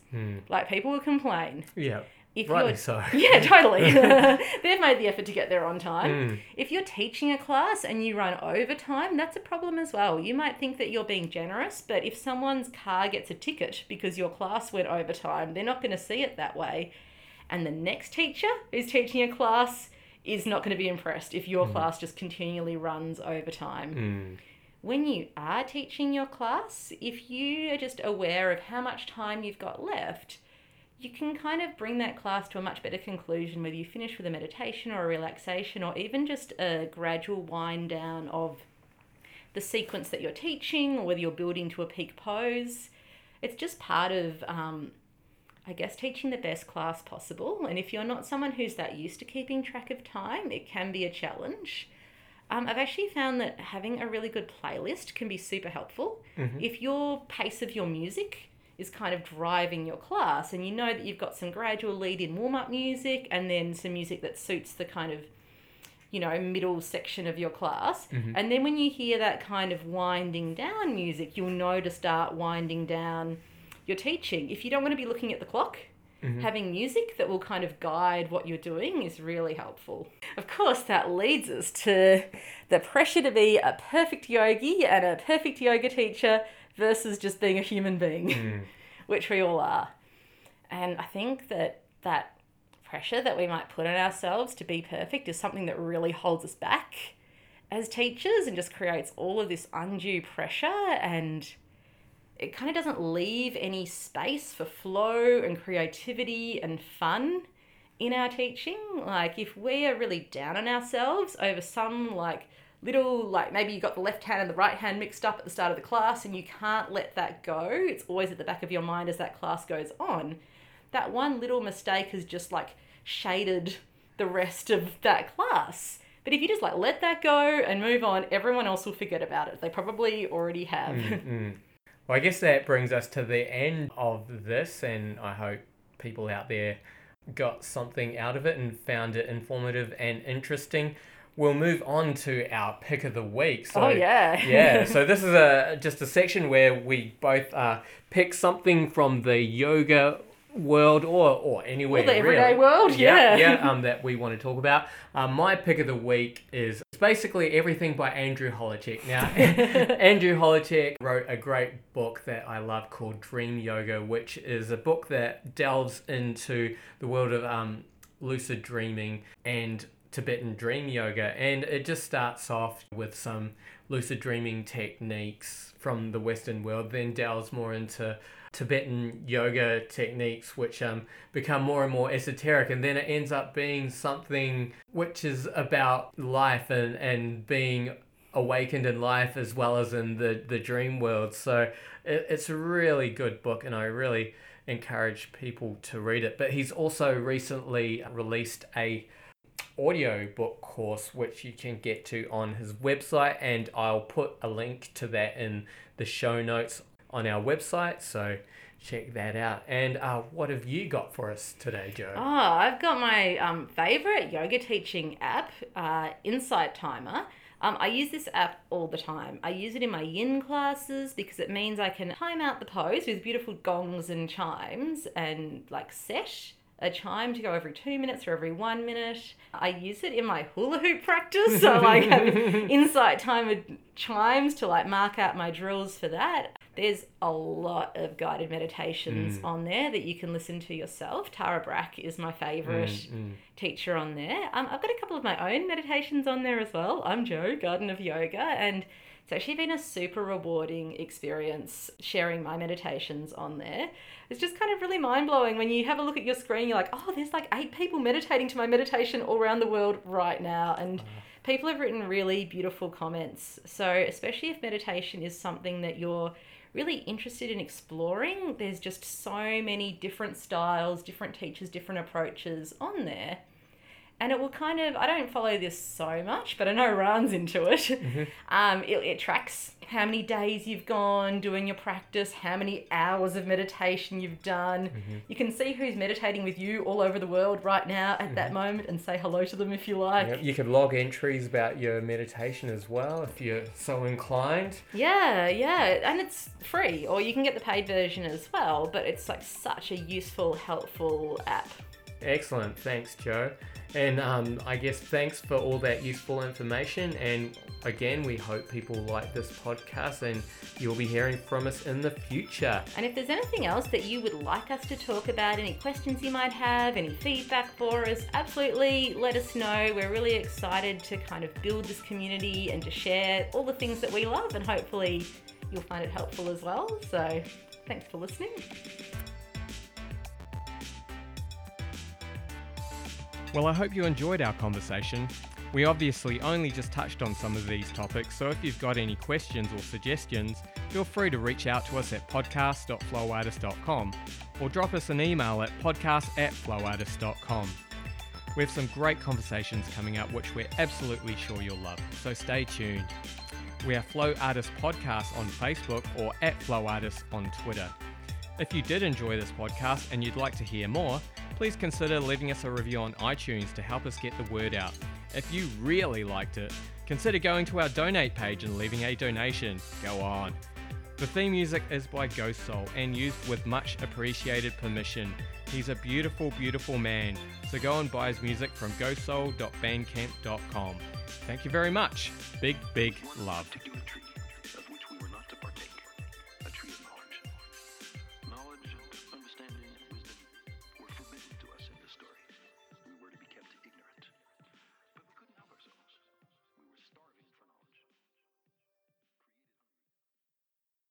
Like people will complain. Yeah. If Rightly you're so. (laughs) yeah, totally. (laughs) (laughs) They've made the effort to get there on time. Mm. If you're teaching a class and you run overtime, that's a problem as well. You might think that you're being generous, but if someone's car gets a ticket because your class went overtime, they're not going to see it that way. And the next teacher who's teaching a class is not going to be impressed if your class just continually runs overtime Mm. when you are teaching your class, if you are just aware of how much time you've got left, you can kind of bring that class to a much better conclusion whether you finish with a meditation or a relaxation or even just a gradual wind down of the sequence that you're teaching or whether you're building to a peak pose. It's just part of, um, I guess, teaching the best class possible. And if you're not someone who's that used to keeping track of time, it can be a challenge. Um, I've actually found that having a really good playlist can be super helpful. If your pace of your music is kind of driving your class. And you know that you've got some gradual lead in warm up music and then some music that suits the kind of you know middle section of your class. Mm-hmm. And then when you hear that kind of winding down music you'll know to start winding down your teaching. If you don't want to be looking at the clock mm-hmm. having music that will kind of guide what you're doing is really helpful. Of course, that leads us to the pressure to be a perfect yogi and a perfect yoga teacher versus just being a human being, hmm. (laughs) which we all are. And I think that that pressure that we might put on ourselves to be perfect is something that really holds us back as teachers and just creates all of this undue pressure and it kind of doesn't leave any space for flow and creativity and fun in our teaching. Like if we are really down on ourselves over some like little like maybe you got the left hand and the right hand mixed up at the start of the class and you can't let that go. It's always at the back of your mind as that class goes on. That one little mistake has just like shaded the rest of that class. But if you just like let that go and move on, everyone else will forget about it. They probably already have. Mm. (laughs) Well, I guess that brings us to the end of this, and I hope people out there got something out of it and found it informative and interesting. We'll move on to our pick of the week. So, oh yeah. (laughs) yeah, so this is a just a section where we both uh, pick something from the yoga world or or anywhere Or the everyday really. world, yeah. yeah (laughs) um, that we want to talk about um, my pick of the week is basically everything by andrew Holecek. now (laughs) andrew Holecek wrote a great book that i love called dream yoga which is a book that delves into the world of um, lucid dreaming and Tibetan dream yoga, and it just starts off with some lucid dreaming techniques from the Western world, then delves more into Tibetan yoga techniques, which um, become more and more esoteric, and then it ends up being something which is about life and, and being awakened in life as well as in the, the dream world. So it, it's a really good book, and I really encourage people to read it. But he's also recently released a audio book course which you can get to on his website and I'll put a link to that in the show notes on our website so check that out and uh, what have you got for us today Jo Oh, I've got my um, favorite yoga teaching app, uh, Insight Timer. Um, I use this app all the time. I use it in my yin classes because it means I can time out the pose with beautiful gongs and chimes and like set a chime to go every two minutes or every one minute. I use it in my hula hoop practice. So like having (laughs) insight timer chimes to like mark out my drills for that. There's a lot of guided meditations on there that you can listen to yourself. Tara Brach is my favorite Mm, teacher on there. Um, I've got a couple of my own meditations on there as well. I'm Jo, Garden of Yoga, and it's actually been a super rewarding experience sharing my meditations on there. It's just kind of really mind blowing when you have a look at your screen, you're like, oh, there's like eight people meditating to my meditation all around the world right now. And uh-huh. people have written really beautiful comments. So, especially if meditation is something that you're really interested in exploring, there's just so many different styles, different teachers, different approaches on there. And it will kind of I don't follow this so much, but I know Rane's into it. Mm-hmm. Um, it, it tracks how many days you've gone doing your practice, how many hours of meditation you've done. Mm-hmm. You can see who's meditating with you all over the world right now at that moment and say hello to them if you like. Yep, You can log entries about your meditation as well if you're so inclined. Yeah, yeah, and it's free, or you can get the paid version as well. But it's like such a useful, helpful app. Excellent, thanks, Jo. And um, I guess thanks for all that useful information. And again, we hope people like this podcast and you'll be hearing from us in the future. And if there's anything else that you would like us to talk about, any questions you might have, any feedback for us, absolutely let us know. We're really excited to kind of build this community and to share all the things that we love, and hopefully you'll find it helpful as well. So thanks for listening. Well, I hope you enjoyed our conversation. We obviously only just touched on some of these topics, so if you've got any questions or suggestions, feel free to reach out to us at podcast.flowartist.com or drop us an email at podcast at flowartist.com. We have some great conversations coming up, which we're absolutely sure you'll love, so stay tuned. We are Flow Artist Podcast on Facebook or at Flow Artist on Twitter. If you did enjoy this podcast and you'd like to hear more, please consider leaving us a review on iTunes to help us get the word out. If you really liked it, consider going to our donate page and leaving a donation. Go on. The theme music is by Ghostsoul and used with much appreciated permission. He's a beautiful, beautiful man, so go and buy his music from ghostsoul.bandcamp.com. Thank you very much. Big, big love.